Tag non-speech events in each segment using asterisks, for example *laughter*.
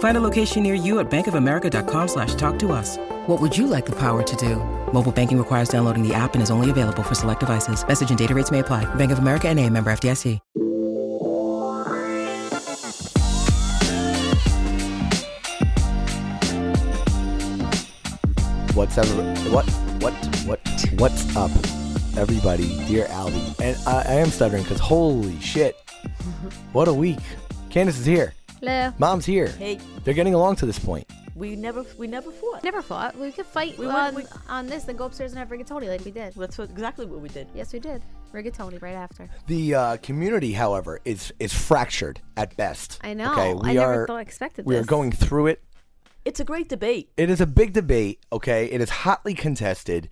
Find a location near you at bankofamerica.com slash talk to us. What would you like the power to do? Mobile banking requires downloading the app and is only available for select devices. Message and data rates may apply. Bank of America and a member FDIC. What's up? What? What? What? What's up, everybody? Dear Albie, and I, I am stuttering because holy shit, what a week! Candace is here. Hello. Mom's here. Hey, They're getting along to this point. we never we never fought. Never fought. We could fight We on, went- we- on this, then go upstairs and have rigatoni like we did. That's what, exactly what we did. Yes, we did. Rigatoni right after. The uh, community, however, is is fractured at best. I know. Okay, I we never are thought expected we are this. going through it. It's a great debate. It is a big debate. Okay, it is hotly contested.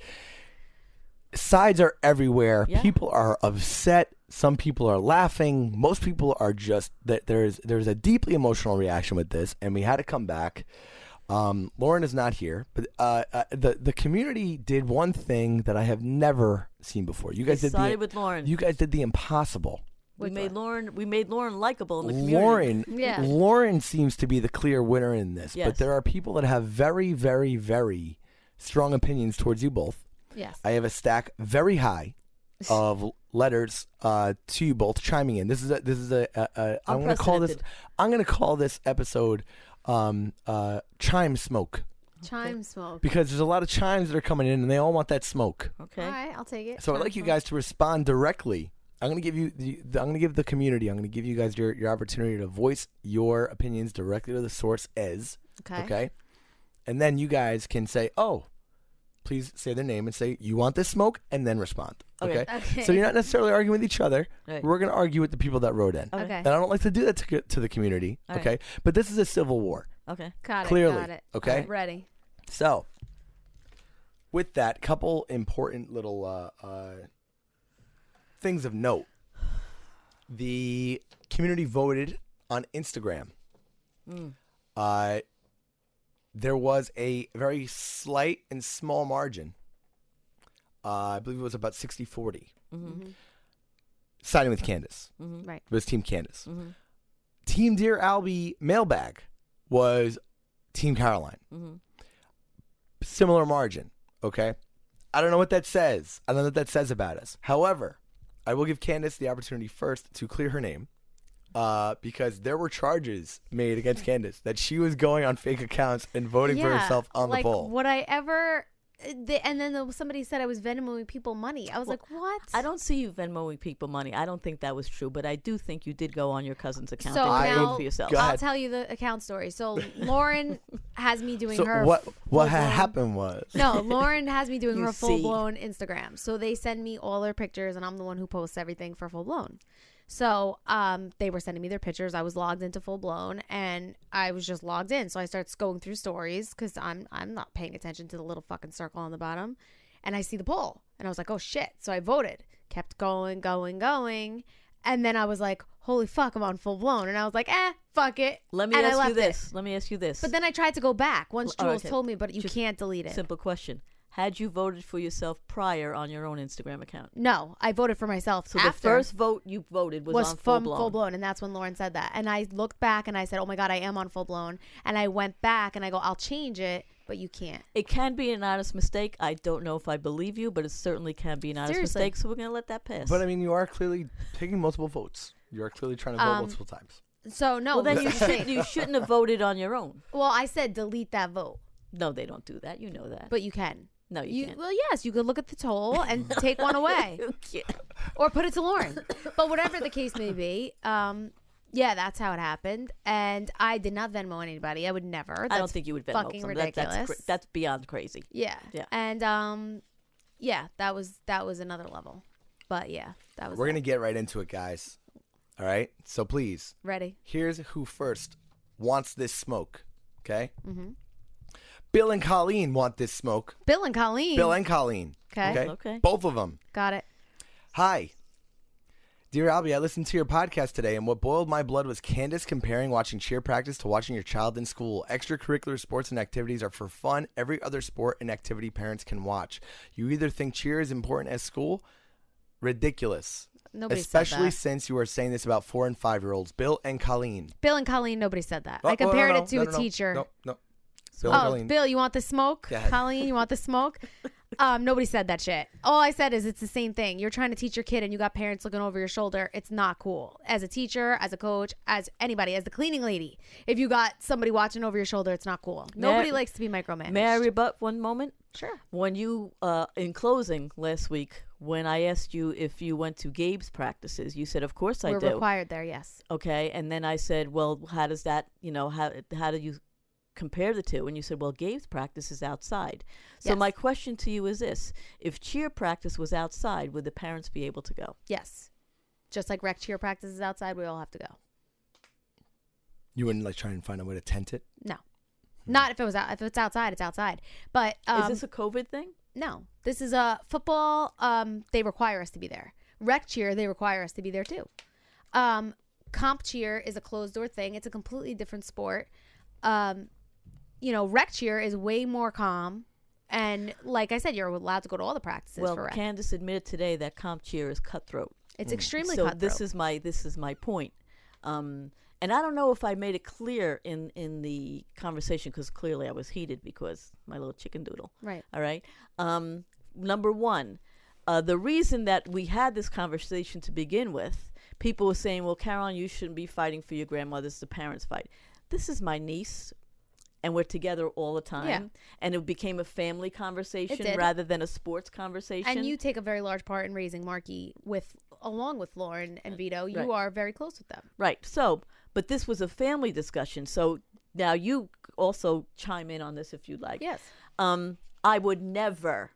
Sides are everywhere. Yeah. People are upset. Some people are laughing. Most people are just that. There's there's a deeply emotional reaction with this, and we had to come back. Um, Lauren is not here, but uh, uh, the the community did one thing that I have never seen before. You guys They did the with Lauren. You guys did the impossible. we made Lauren we made Lauren likable in the community. Lauren, Yeah. Lauren seems to be the clear winner in this, Yes. but there are people that have very, very, very strong opinions towards you both. Yes. I have a stack very high of letters uh, to you both chiming in. This is a this is a, a, a I'm going to call this I'm going to call this episode um, uh, chime smoke Chime smoke. because there's a lot of chimes that are coming in and they all want that smoke. Okay. All right, I'll take it. So I'd Chime like you guys to respond directly. I'm gonna give you the, the I'm gonna give the community. I'm gonna give you guys your, your opportunity to voice your opinions directly to the source as Okay. okay, and then you guys can say, oh, please say their name and say you want this smoke, and then respond. Okay. Okay. Okay. So you're not necessarily arguing with each other. Right. We're gonna argue with the people that wrote in, Okay. Okay. and I don't like to do that to, to the community. All right. okay. But this is a civil war. Okay. Got it. Clearly, Got it. okay? All right, ready. So, with that, couple important little uh, uh, things of note. The community voted on Instagram. Mm. Uh, there was a very slight and small margin. Uh, I believe it was about 60 40. Mm-hmm. Siding with Candace. Mm-hmm. Right. It was Team Candace. Mm-hmm. Team Dear Albie mailbag was Team Caroline. Mm-hmm. similar margin. Okay, I don't know what that says. I don't know what that says about us. However, I will give Candace the opportunity first to clear her name, uh, because there were charges made against Candace that she was going on fake accounts and voting for Yeah, herself on like, the poll. Would I ever? uh, The, and then the, somebody said I was Venmoing people money. I was like, what? I don't see you Venmoing people money. I don't think that was true, but I do think you did go on your cousin's account So and now- vote for yourself. Go I'll ahead. tell you the account story. So Lauren *laughs* has me doing so her. what what ha- full-blown- happened was No, Lauren has me doing You her see. full blown Instagram. So they send me all their pictures, and I'm the one who posts everything for full blown. So um, they were sending me their pictures. I was logged into full blown, and I was just logged in. So I start going through stories because I'm I'm not paying attention to the little fucking circle on the bottom, and I see the poll, and I was like, oh shit. So I voted, kept going, going, going, and then I was like, holy fuck, I'm on full blown, and I was like, eh, fuck it. Let me and ask you left it. this. Let me ask you this. But then I tried to go back once Jules okay. told me, but you Just can't delete it. Simple question. Had you voted for yourself prior on your own Instagram account? No, I voted for myself. So after. the first vote you voted was, was on full blown. full blown, and that's when Lauren said that. And I looked back and I said, "Oh my god, I am on full blown." And I went back and I go, "I'll change it, but you can't." It can be an honest mistake. I don't know if I believe you, but it certainly can be an honest Seriously. mistake. So we're gonna let that pass. But I mean, you are clearly taking multiple votes. You are clearly trying to vote Um, multiple times. So no, well, then you should you shouldn't have voted on your own. Well, I said delete that vote, No, they don't do that. You know that. but you can. No, you, You, can't. well, yes, you could look at the toll and *laughs* take one away, *laughs* or put it to Lauren. But whatever the case may be, um, yeah, that's how it happened. And I did not Venmo anybody. I would never. That's I don't think you would Venmo fucking someone. That- ridiculous. that's, that's beyond crazy. yeah, Yeah. And um, yeah, that was that was another level. But yeah, that was We're that. gonna get right into it, guys. All right. So please, ready. here's who first wants this smoke. Okay. Mm-hmm. Bill and Colleen want this smoke. Bill and Colleen. Bill and Colleen. Okay. Okay. Both of them. got it. Hi. Dear Albie, I listened to your podcast today, and what boiled my blood was Candace comparing watching cheer practice to watching your child in school. Extracurricular sports and activities are for fun. Every other sport and activity parents can watch. You either think cheer is important as school? Ridiculous. Nobody Especially said that. Especially since you are saying this about four and five year olds. Bill and Colleen. Bill and Colleen. Nobody said that. Oh, I no, no, compared no, it to no, a no, no. teacher. No, no. Bill Oh, Colleen. Bill, you want the smoke? Go. Colleen, you want the smoke? *laughs* Um, nobody said that shit. All I said is it's the same thing. You're trying to teach your kid and you got parents looking over your shoulder. It's not cool. As a teacher, as a coach, as anybody, as the cleaning lady. If you got somebody watching over your shoulder, it's not cool. May I- Nobody likes to be micromanaged. May I rebut one moment? Sure. When you, uh, in closing last week, when I asked you if you went to Gabe's practices, you said, "Of course I We're do." required there, yes. okay, and then I said, "Well, how does that, you know, how how do you compare the two And you said, "Well, Gabe's practice is outside." So Yes. my question to you is this: If cheer practice was outside, would the parents be able to go? Yes. Just like rec cheer practices outside, we all have to go. You wouldn't like try and find a way to tent it? No. Not if it was out. If it's outside, it's outside. But um, is this a COVID thing? No, this is a football. Um, they require us to be there. Rec cheer, they require us to be there too. Um, comp cheer is a closed door thing. It's a completely different sport. Um, you know, rec cheer is way more calm, and like I said, you're allowed to go to all the practices Well, for rec. Candace admitted today that comp cheer is cutthroat. it's extremely so cutthroat. this is my this is my point. Um, and I don't know if I made it clear in in the conversation because clearly I was heated because my little chicken doodle. right. All right. Um, number one, uh, the reason that we had this conversation to begin with, people were saying, "Well, Caroline, you shouldn't be fighting for your grandmother's the parents' fight." This is my niece, and we're together all the time. Yeah. And it became a family conversation rather than a sports conversation. And you take a very large part in raising Marky with, along with Lauren and Vito. You Right. are very close with them. Right. So, but this was a family discussion. So now you also chime in on this if you'd like. Yes. Um, I would never,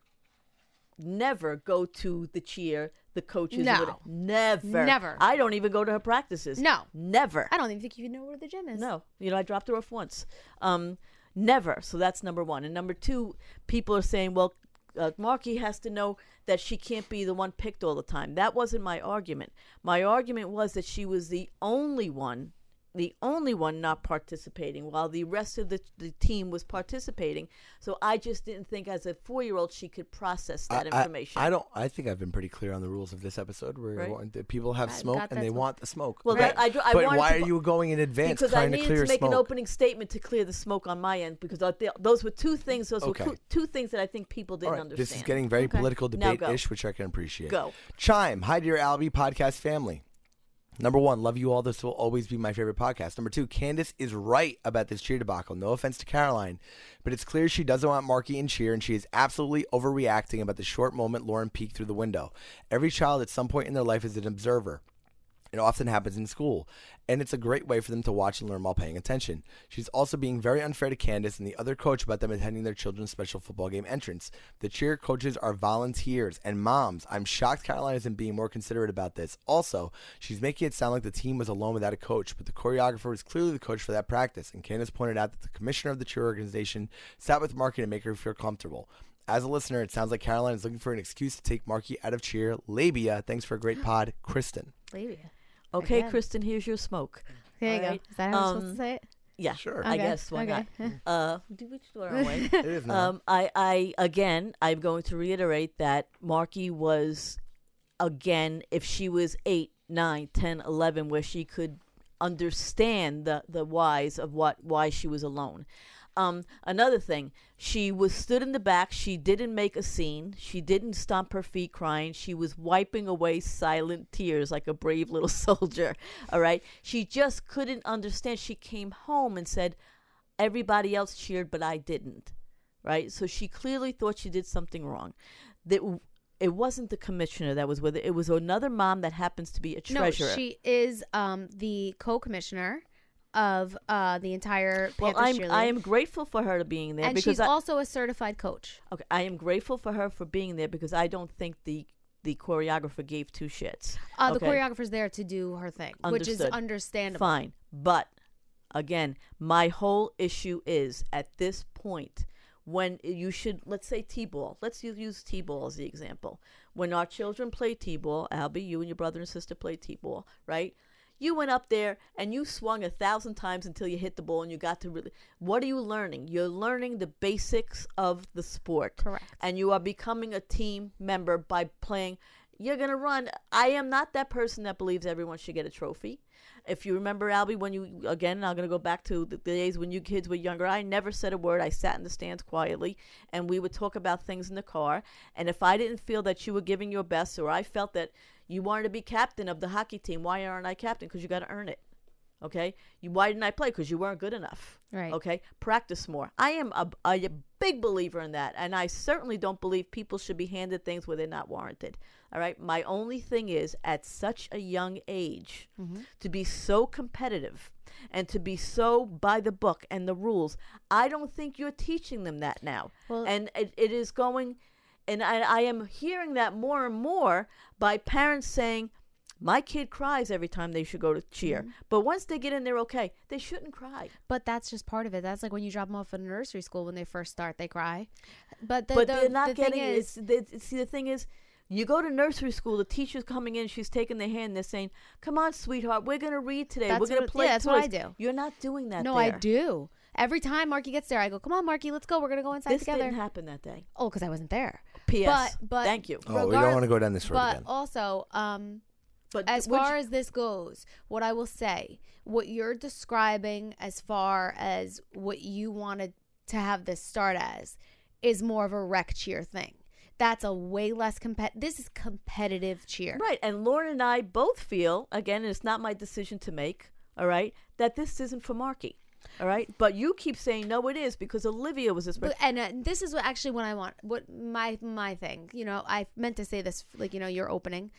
never go to the cheer, the coaches. No. whatever. Never. Never. I don't even go to her practices. No. Never. I don't even think you know where the gym is. No. You know, I dropped her off once. Um, never. So that's number one. And number two, people are saying, well, uh, Marky has to know that she can't be the one picked all the time. That wasn't my argument. My argument was that she was the only one, the only one not participating, while the rest of the, the team was participating. So I just didn't think, as a four year old, she could process that I- I- information. I, don't. I think I've been pretty clear on the rules of this episode, where Right. Want- people have I smoke and they smoke. want the smoke. Well, right? that- I do- I but why to are you going in advance because I trying to clear to make smoke? an opening statement to clear the smoke on my end because I, th- those were two things. Those Okay. were coo- two things that I think people didn't right, understand. This is getting very Okay. political Now go. debate-ish, which I can appreciate. Go. Chime. Hi, dear Albie podcast family. Number one, love you all. This will always be my favorite podcast. Number two, Candace is right about this cheer debacle. No offense to Caroline, but it's clear she doesn't want Marky in cheer, and she is absolutely overreacting about the short moment Lauren peeked through the window. Every child at some point in their life is an observer. It often happens in school, and it's a great way for them to watch and learn while paying attention. She's also being very unfair to Candace and the other coach about them attending their children's special football game entrance. The cheer coaches are volunteers and moms. I'm shocked Caroline isn't being more considerate about this. Also, she's making it sound like the team was alone without a coach, but the choreographer was clearly the coach for that practice, and Candace pointed out that the commissioner of the cheer organization sat with Marky to make her feel comfortable. As a listener, it sounds like Caroline is looking for an excuse to take Marky out of cheer. Labia, thanks for a great pod, Kristen. Labia. Okay, Again. Kristen, here's your smoke. There you All go. right. Is that how I'm supposed Um, to say it? Yeah, Sure. I Okay, guess why okay. not? *laughs* Uh, do we throw our way? It is now. Um, I, I again, I'm going to reiterate that Marky was, again, if she was eight, nine, ten, eleven, where she could understand the the whys of what why she was alone. Um, another thing, she was stood in the back. She didn't make a scene. She didn't stomp her feet crying. She was wiping away silent tears like a brave little *laughs* soldier. All right. She just couldn't understand. She came home and said, Everybody else cheered, but I didn't. right? So she clearly thought she did something wrong. That w- it wasn't the commissioner that was with it. It was another mom that happens to be a treasurer. No, she is um, the co-commissioner of uh, the entire well, I'm cheerleading. I am grateful for her to being there and because she's I, also a certified coach. okay, I am grateful for her for being there because I don't think the the choreographer gave two shits. Uh, The okay? choreographer's there to do her thing, which is understandable. Fine. But again, my whole issue is at this point when you should let's say t-ball let's use t-ball as the example when our children play t-ball albie you and your brother and sister play t-ball right you went up there and you swung a thousand times until you hit the ball and you got to really what are you learning? You're learning the basics of the sport. Correct. and you are becoming a team member by playing. You're going to run. I am not that person that believes everyone should get a trophy if you remember albie when you again i'm going to go back to the days when you kids were younger. I never said a word. I sat in the stands quietly and we would talk about things in the car. And if i didn't feel that you were giving your best or i felt that you wanted to be captain of the hockey team why aren't i captain? Because you got to earn it Okay, you why didn't I play? Because you weren't good enough. Right. Okay, practice more. I am a, a big believer in that, and I certainly don't believe people should be handed things where they're not warranted. All right. My only thing is, at such a young age, mm-hmm. to be so competitive and to be so by the book and the rules, I don't think you're teaching them that now. Well- and it, it is going, and I, I am hearing that more and more by parents saying. My kid cries every time they should go to cheer. But once they get in there, okay, they shouldn't cry. But that's just part of it. That's like when you drop them off at a nursery school when they first start, they cry. But the, but the, they're not the getting thing it. is, It's, see, the thing is, you go to nursery school, the teacher's coming in, she's taking their hand, they're saying, "Come on, sweetheart, we're gonna read today. That's we're gonna play." yeah, that's what I do. You're not doing that. no, I do. Every time Marky gets there, I go, "Come on, Marky, let's go. We're gonna go inside This together." didn't happen that day. Oh, because I wasn't there. P.S. But but Thank you. Oh, we don't want to go down this road But again. also, um, But as far you- as this goes, what I will say, what you're describing as far as what you wanted to have this start as is more of a rec cheer thing. That's a way less compet. This is competitive cheer. right, and Lauren and I both feel again, and it's not my decision to make. All right, that this isn't for Marky. All right, but you keep saying no, it is because Olivia was this. But, and uh, this is what actually what I want. What my my thing. You know, I meant to say this like you know your opening.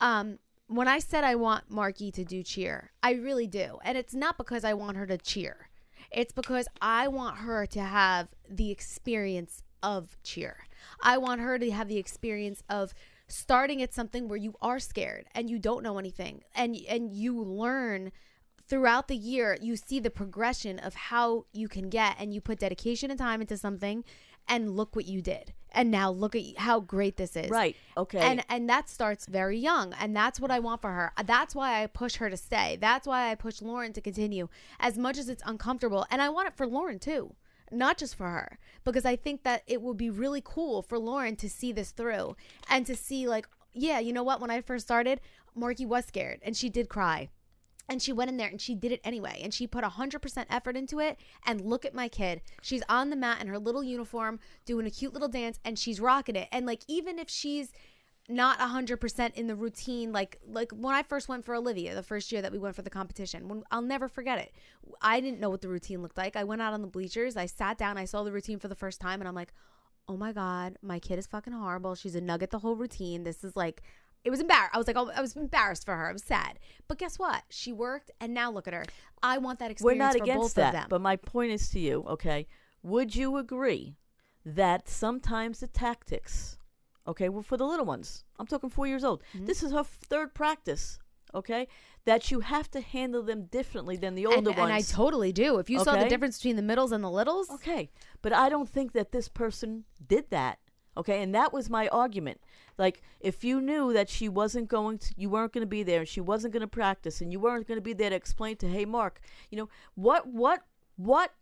Um, when I said I want Marky to do cheer, I really do, and it's not because I want her to cheer. It's because I want her to have the experience of cheer. I want her to have the experience of starting at something where you are scared and you don't know anything and and you learn throughout the year you see the progression of how you can get and you put dedication and time into something and look what you did. And now look at how great this is. Right, okay. and and that starts very young. And that's what i want for her. That's why i push her to stay. That's why i push lauren to continue. As much as it's uncomfortable and i want it for lauren too. Not just for her. Because i think that it would be really cool for lauren to see this through and to see like yeah you know what? When i first started marky was scared and she did cry and she went in there and she did it anyway. And she put 100% effort into it. And look at my kid. She's on the mat in her little uniform doing a cute little dance and she's rocking it. And like, even if she's not 100% in the routine, like, like when I first went for Olivia, the first year that we went for the competition, when I'll never forget it. I didn't know what the routine looked like. I went out on the bleachers. I sat down. I saw the routine for the first time and I'm like, oh my God, my kid is fucking horrible. She's a nugget the whole routine. This is like, it was embarrassed. I was like, oh, I was embarrassed for her. I was sad. But guess what? She worked, and now look at her. I want that experience. We're not for against that. But my point is to you, okay? Would you agree that sometimes the tactics, okay, well, for the little ones, I'm talking four years old, Mm-hmm. this is her third practice, okay? That you have to handle them differently than the older and, ones. and I totally do. If you saw the difference between the middles and the littles, Okay, but I don't think that this person did that. Okay, and that was my argument. Like, if you knew that she wasn't going to, you weren't going to be there, and she wasn't going to practice, and you weren't going to be there to explain to, hey, Mark, you know, what, what, what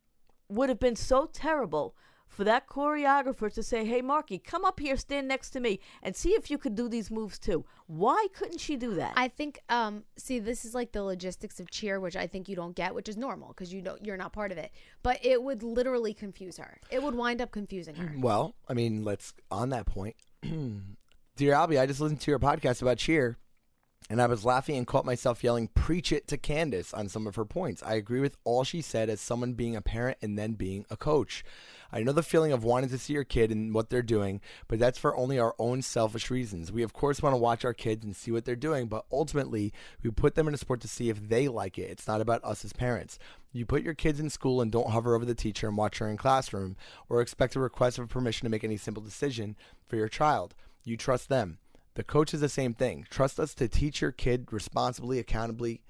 would have been so terrible for that choreographer to say, hey, Marky, come up here, stand next to me, and see if you could do these moves too. Why couldn't she do that? I think. Um, see, this is like the logistics of cheer, which I think you don't get, which is normal because you don't, you're not part of it. But it would literally confuse her. It would wind up confusing her. *clears throat* Well, I mean, let's on that point. *clears throat* Dear Albie, I just listened to your podcast about cheer, And I was laughing and caught myself yelling, Preach it to Candace on some of her points. I agree with all she said as someone being a parent and then being a coach. I know the feeling of wanting to see your kid and what they're doing, but that's for only our own selfish reasons. We, of course, want to watch our kids and see what they're doing, but ultimately, we put them in a sport to see if they like it. It's not about us as parents. You put your kids in school and don't hover over the teacher and watch her in classroom or expect a request for permission to make any simple decision for your child. You trust them. The coach is the same thing. Trust us to teach your kid responsibly, accountably,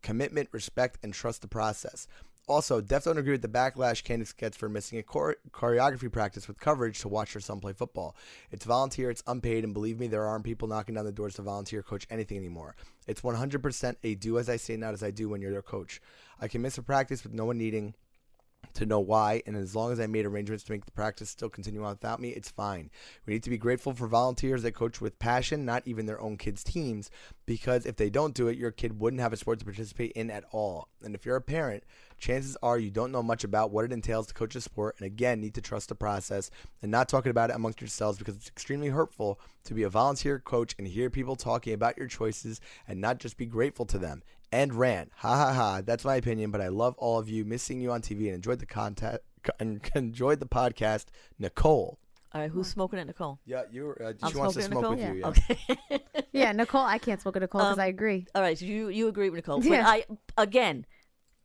commitment, respect, and trust the process. Also, Def don't agree with the backlash Candace gets for missing a chore- choreography practice with coverage to watch her son play football. It's volunteer, it's unpaid, and believe me, there aren't people knocking down the doors to volunteer coach anything anymore. It's 100% a do as I say, not as I do when you're their coach. I can miss a practice with no one needing to know why, and as long as I made arrangements to make the practice still continue on without me, it's fine. We need to be grateful for volunteers that coach with passion, not even their own kids' teams, because if they don't do it, your kid wouldn't have a sport to participate in at all. And if you're a parent, chances are you don't know much about what it entails to coach a sport, and again, need to trust the process and not talking about it amongst yourselves because it's extremely hurtful to be a volunteer coach and hear people talking about your choices and not just be grateful to them and rant. Ha ha ha. That's my opinion, but I love all of you. Missing you on TV and enjoyed the content and *laughs* enjoyed the podcast. Nicole. All right, who's smoking it, Nicole? Yeah, you. Uh, I'm she wants to smoking smoke Nicole? with you. Yeah. Okay. *laughs* Yeah, Nicole, I can't smoke with Nicole because Um, I agree. All right, so you you agree with Nicole. But Yeah. I again,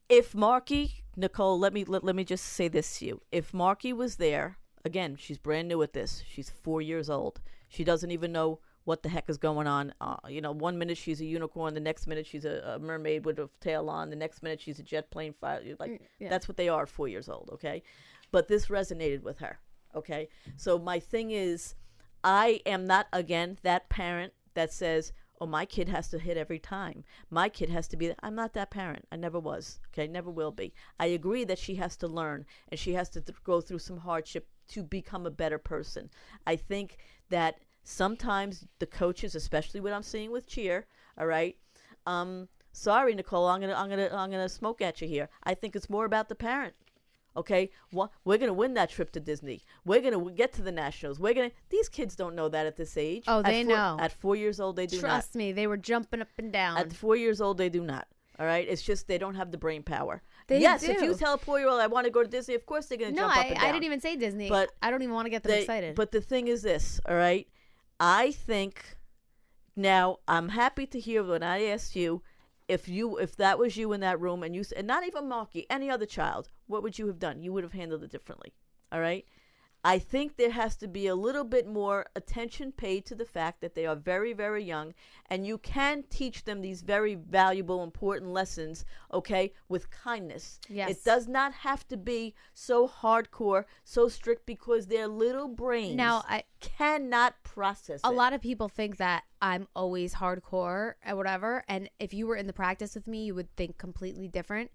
if Marky Nicole, let me let, let me just say this to you. If Marky was there, again, she's brand new at this. She's four years old. She doesn't even know what the heck is going on. Uh, you know, one minute she's a unicorn, the next minute she's a, a mermaid with a tail on, the next minute she's a jet plane fire. Like Mm, yeah. that's what they are four years old. Okay, but this resonated with her. Okay, so my thing is, I am not again that parent that says, "Oh, my kid has to hit every time. My kid has to be." I'm not that parent. I never was. Okay, never will be. I agree that she has to learn and she has to th- go through some hardship to become a better person. I think that sometimes the coaches, especially what I'm seeing with cheer, all right. Um, sorry, Nicole, I'm gonna, I'm gonna, I'm gonna smoke at you here. I think it's more about the parent. Okay, Wha- we're gonna win that trip to Disney. We're gonna get to the nationals. We're gonna. These kids don't know that at this age. Oh, At they four- know. At four years old, they do not Trust me, they were jumping up and down. At four years old, they do not. All right, it's just they don't have the brain power. They yes, if you tell a four-year-old I want to go to Disney, of course they're gonna no, jump up I, and down. I didn't even say Disney. But I don't even want to get them They- excited. But the thing is this, all right? I think now I'm happy to hear when I asked you if you if that was you in that room and you and not even Marky, any other child, what would you have done? You would have handled it differently. All right? I think there has to be a little bit more attention paid to the fact that they are very, very young, and you can teach them these very valuable, important lessons, okay, with kindness. Yes. It does not have to be so hardcore, so strict, because their little brains Now, I- cannot process a it. lot of people think that I'm always hardcore or whatever. And if you were in the practice with me, you would think completely different.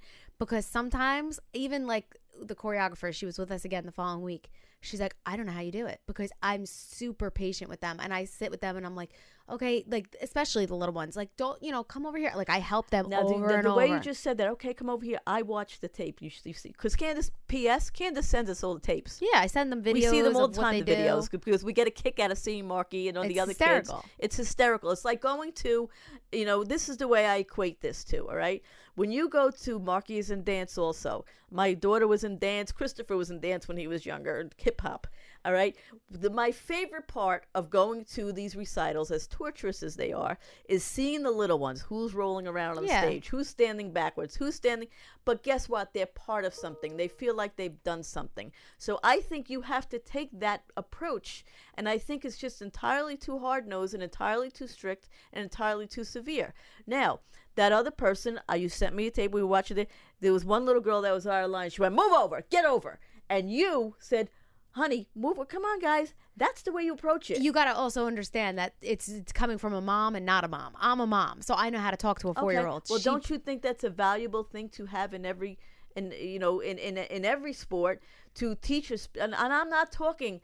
Because sometimes, even like the choreographer, she was with us again the following week. She's like, I don't know how you do it because I'm super patient with them. And I sit with them and I'm like, okay, like, especially the little ones, like, don't, you know, come over here. Like, I help them Now, the, over the, and the over. way you just said that, okay, come over here. I watch the tape. You, see, because Candace, P.S. Candace sends us all the tapes. yeah, I send them videos. we see them all the time, the videos, do. because we get a kick out of seeing Marky and all the other hysterical. kids. It's hysterical. It's like going to, you know, this is the way I equate this to. All right, when you go to Marky is in dance. Also, my daughter was in dance. Christopher was in dance when he was younger, hip hop. All right, the, my favorite part of going to these recitals, as torturous as they are, is seeing the little ones. Who's rolling around on Yeah. the stage? Who's standing backwards? Who's standing? But guess what? They're part of something. They feel like they've done something. So I think you have to take that approach. And I think it's just entirely too hard nosed and entirely too strict and entirely too severe. Now, that other person, uh, you sent me a tape. We were watching it. There was one little girl that was out of line. She went, "Move over, get over," and you said, "Honey, move. Come on, guys. That's the way you approach it." You got to also understand that it's it's coming from a mom and not a mom. I'm a mom, so I know how to talk to a four year old. Well, don't you think that's a valuable thing to have in every, in you know, in in in every sport to teach us? And, and I'm not talking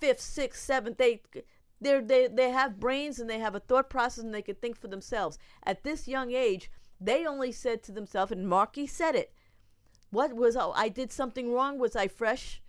fifth, sixth, seventh, eighth. They're, they they have brains and they have a thought process and they can think for themselves. At this young age, they only said to themselves, and Marky said it. What was oh I did something wrong? Was I fresh?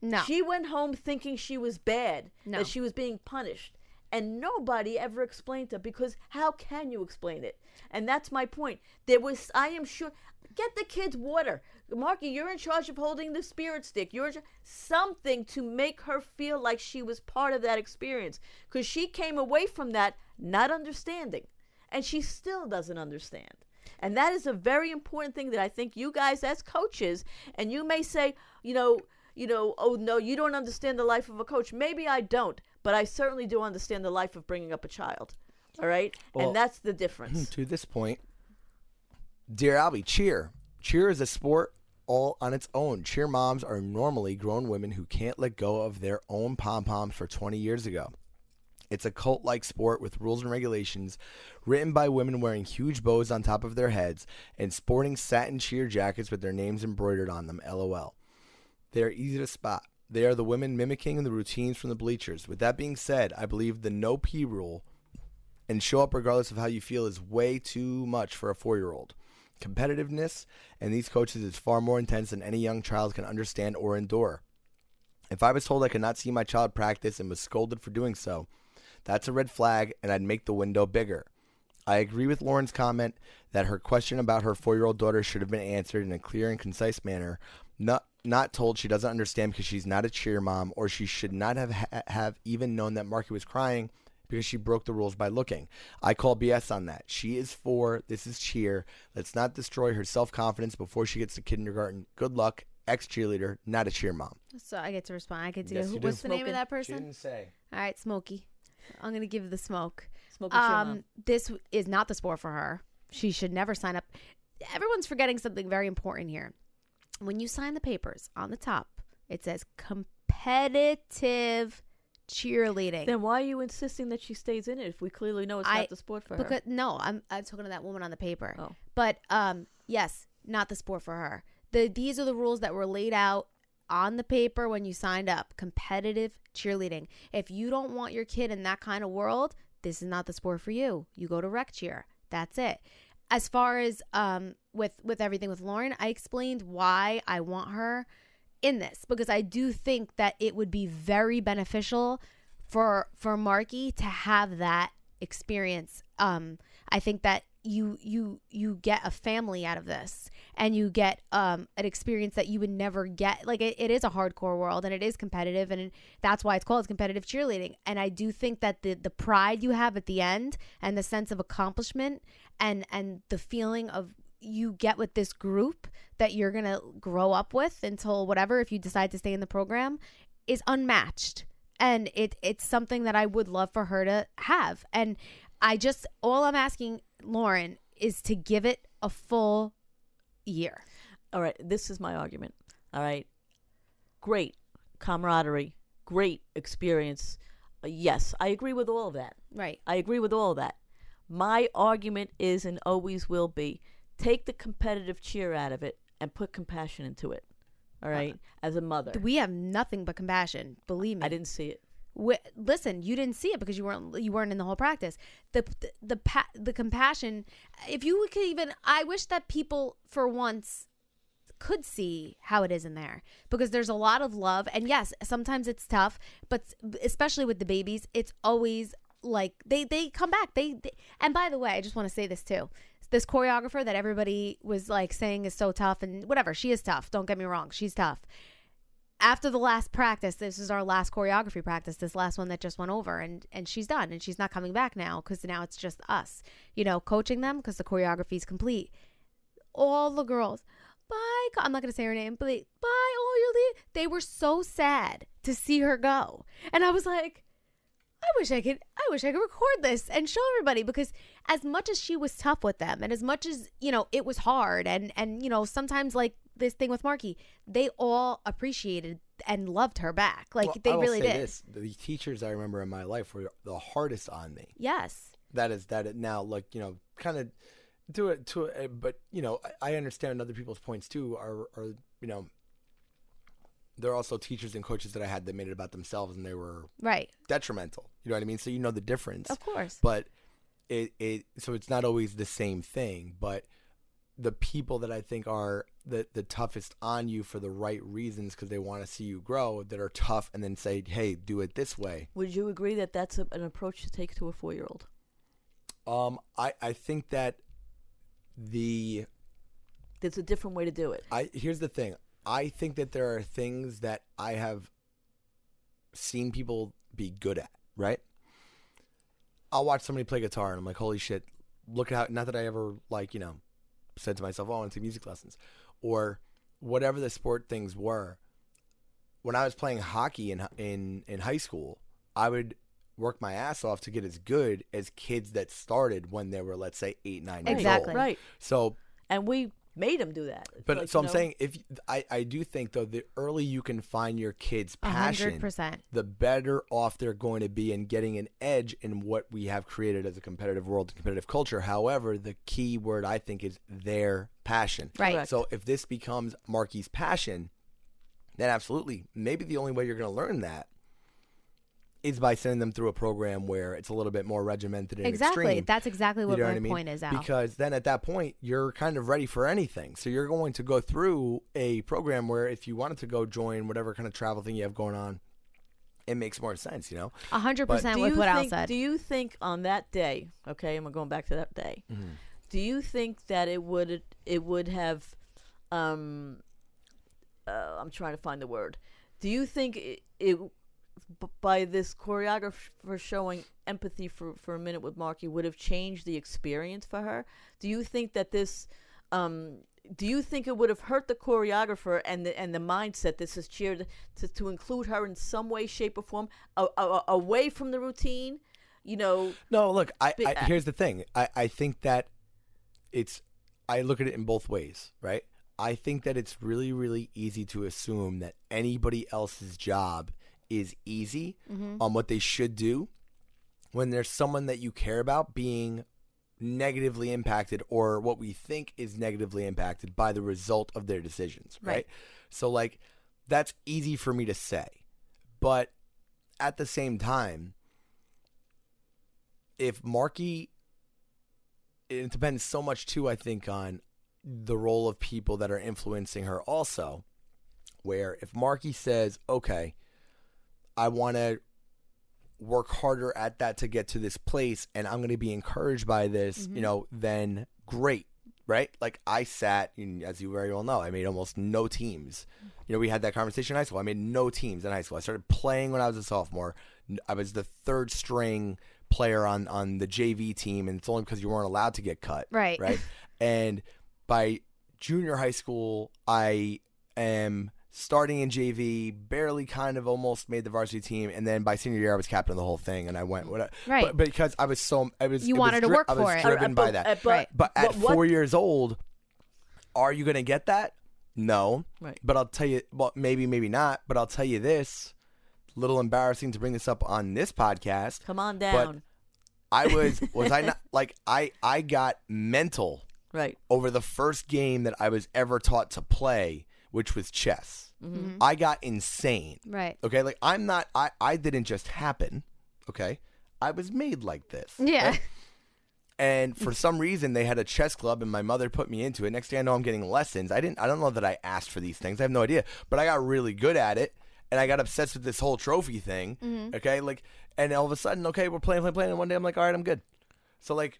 No. She went home thinking she was bad, No. that she was being punished. And nobody ever explained it because how can you explain it? And that's my point. There was, I am sure, get the kids water. Marky, you're in charge of holding the spirit stick. You're in something to make her feel like she was part of that experience because she came away from that not understanding, and she still doesn't understand. And that is a very important thing that I think you guys as coaches, and you may say, you know, you know, oh no, you don't understand the life of a coach. Maybe I don't, but I certainly do understand the life of bringing up a child. All right, Well, and that's the difference. *clears throat* to this point, dear Albie, cheer. Cheer is a sport all on its own. Cheer moms are normally grown women who can't let go of their own pom poms for 20 years ago. It's a cult like sport with rules and regulations written by women wearing huge bows on top of their heads and sporting satin cheer jackets with their names embroidered on them. LOL. They are easy to spot. They are the women mimicking the routines from the bleachers. With that being said, I believe the no pee rule and show up regardless of how you feel is way too much for a four year old. Competitiveness and these coaches is far more intense than any young child can understand or endure. If I was told I could not see my child practice and was scolded for doing so, that's a red flag and I'd make the window bigger. I agree with Lauren's comment that her question about her four year old daughter should have been answered in a clear and concise manner, not, not told she doesn't understand because she's not a cheer mom, or she should not have, ha- have even known that Marky was crying because she broke the rules by looking. I call BS on that. She is four. This is cheer. Let's not destroy her self confidence before she gets to kindergarten. Good luck. Ex cheerleader, not a cheer mom. So I get to respond. I get to Yes, go. you Who, do. what's the name of Smoking. that She person? didn't say. All right, Smokey. I'm gonna give the smoke. Smoke a cheer Um, mom. this is not the sport for her. She should never sign up. Everyone's forgetting something very important here. When you sign the papers on the top, it says competitive cheerleading. Then why are you insisting that she stays in it if we clearly know it's I- not the sport for her? because no, I'm I'm talking to that woman on the paper. Oh. But um, yes, not the sport for her. The these are the rules that were laid out on the paper when you signed up. Competitive cheerleading. If you don't want your kid in that kind of world, this is not the sport for you. You go to rec cheer. That's it. As far as um with with everything with Lauren, I explained why I want her in this because I do think that it would be very beneficial for for Marky to have that experience. Um, I think that you you you get a family out of this, and you get um an experience that you would never get. Like it, it is a hardcore world, and it is competitive, and that's why it's called competitive cheerleading. And I do think that the the pride you have at the end, and the sense of accomplishment, and and the feeling of you get with this group that you're going to grow up with until whatever if you decide to stay in the program is unmatched and it it's something that I would love for her to have and I just all I'm asking Lauren is to give it a full year. All right, this is my argument. All right, great camaraderie, great experience. Uh, yes, I agree with all of that. Right. I agree with all of that. My argument is and always will be take the competitive cheer out of it and put compassion into it. All right, as a mother. We have nothing but compassion, believe me. I didn't see it. Wi- listen, you didn't see it because you weren't you weren't in the whole practice. The the the, pa- the compassion. If you could even, I wish that people for once could see how it is in there because there's a lot of love and yes, sometimes it's tough, but especially with the babies, it's always like they they come back. They, they and by the way, I just want to say this too. This choreographer that everybody was like saying is so tough and whatever, she is tough. Don't get me wrong, she's tough after the last practice this is our last choreography practice this last one that just went over and and she's done and she's not coming back now because now it's just us you know coaching them because the choreography is complete. All the girls bye i'm not going to say her name but bye oh you're they were so sad to see her go. And i was like I wish I could I wish I could record this and show everybody because as much as she was tough with them and as much as, you know, it was hard and and you know, sometimes like this thing with Marky, they all appreciated and loved her back. Like Well, they really did. This, the teachers I remember in my life were the hardest on me. Yes. That is that it now like you know kind of do it to it, but you know I, I understand other people's points too. Are are you know there are also teachers and coaches that I had that made it about themselves and they were Right. detrimental. You know what I mean? So you know the difference. Of course. But it it so it's not always the same thing, but the people that I think are the, the toughest on you for the right reasons because they want to see you grow that are tough and then say, hey, do it this way. Would you agree that that's a, an approach to take to a four year old? Um, I, I think that the There's a different way to do it. I here's the thing. I think that there are things that I have seen people be good at, right? I'll watch somebody play guitar and I'm like, holy shit, look at how not that I ever like, you know, said to myself, Oh, I want to take music lessons. Or whatever the sport things were. When I was playing hockey in in in high school, I would work my ass off to get as good as kids that started when they were, let's say, eight, nine years Exactly. old. Right. So And we made him do that. But like, so I'm know, saying if I, I do think though the early you can find your kids' passion, hundred percent. the better off they're going to be in getting an edge in what we have created as a competitive world, competitive culture. However, the key word I think is their passion. Right. Correct. So if this becomes Marky's passion, then absolutely, maybe the only way you're going to learn that is by sending them through a program where it's a little bit more regimented and Exactly. extreme. That's exactly what You what know my I mean? point is, Al. Because then at that point, you're kind of ready for anything. So you're going to go through a program where if you wanted to go join whatever kind of travel thing you have going on, it makes more sense, you know? A hundred But- percent do with you what Al think, said. Do you think on that day, okay, and we're going back to that day, do you think that it would it would have um uh, I'm trying to find the word. Do you think it, it b- by this choreographer showing empathy for, for a minute with Marky would have changed the experience for her? Do you think that this um do you think it would have hurt the choreographer and the and the mindset this is cheered to, to include her in some way, shape, or form a, a, away from the routine? You know, No, look, I, I uh, here's the thing. I, I think that it's I look at it in both ways, right? I think that it's really, really easy to assume that anybody else's job is easy mm-hmm. on what they should do when there's someone that you care about being negatively impacted or what we think is negatively impacted by the result of their decisions, right? Right. So like that's easy for me to say. But at the same time, if Marky it depends so much too, I think, on the role of people that are influencing her also. Where if Marky says, Okay, I want to work harder at that to get to this place and I'm going to be encouraged by this, you mm-hmm. know, then great, right? Like I sat, as you very well know, I made almost no teams. You know, we had that conversation in high school. I made no teams in high school. I started playing when I was a sophomore. I was the third string player on on the JV team, and it's only because you weren't allowed to get cut, Right. Right. and by junior high school, I am starting in JV, barely kind of almost made the varsity team, and then by senior year I was captain of the whole thing, and I went what Right. but, because I was so I was You it was wanted to dri- work I was for it. driven Uh, by but- that. uh, but- Right. But at But four years old, are you going to get that? No. Right. But I'll tell you, well, maybe, maybe not. But I'll tell you this. Little embarrassing to bring this up on this podcast. come on But down. I was, *laughs* was I not like I I got mental right. over the first game that I was ever taught to play, which was chess. Mm-hmm. I got insane. right. Okay, like I'm not. I I didn't just happen. Okay, I was made like this. Yeah. right? *laughs* And for some reason, they had a chess club, and my mother put me into it. Next thing I know, I'm getting lessons. I didn't. I don't know that I asked for these things. I have no idea. But I got really good at it, and I got obsessed with this whole trophy thing. Mm-hmm. Okay, like, and all of a sudden, okay, we're playing, playing, playing, and one day I'm like, all right, I'm good. So like,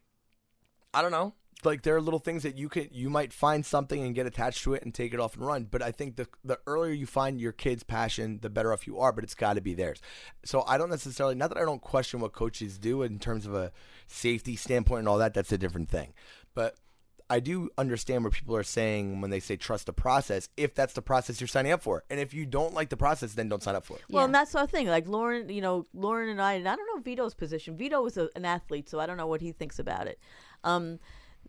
I don't know. Like there are little things that you could you might find something and get attached to it and take it off and run. But I think the the earlier you find your kid's passion, the better off you are. But it's got to be theirs. So I don't necessarily not that I don't question what coaches do in terms of a safety standpoint and all that. That's a different thing. But I do understand what people are saying when they say trust the process. If that's the process you're signing up for, and if you don't like the process, then don't sign up for it. Well, Yeah. and that's the thing. Like Lauren, you know, Lauren and I, and I don't know Vito's position. Vito is a, an athlete, so I don't know what he thinks about it. Um,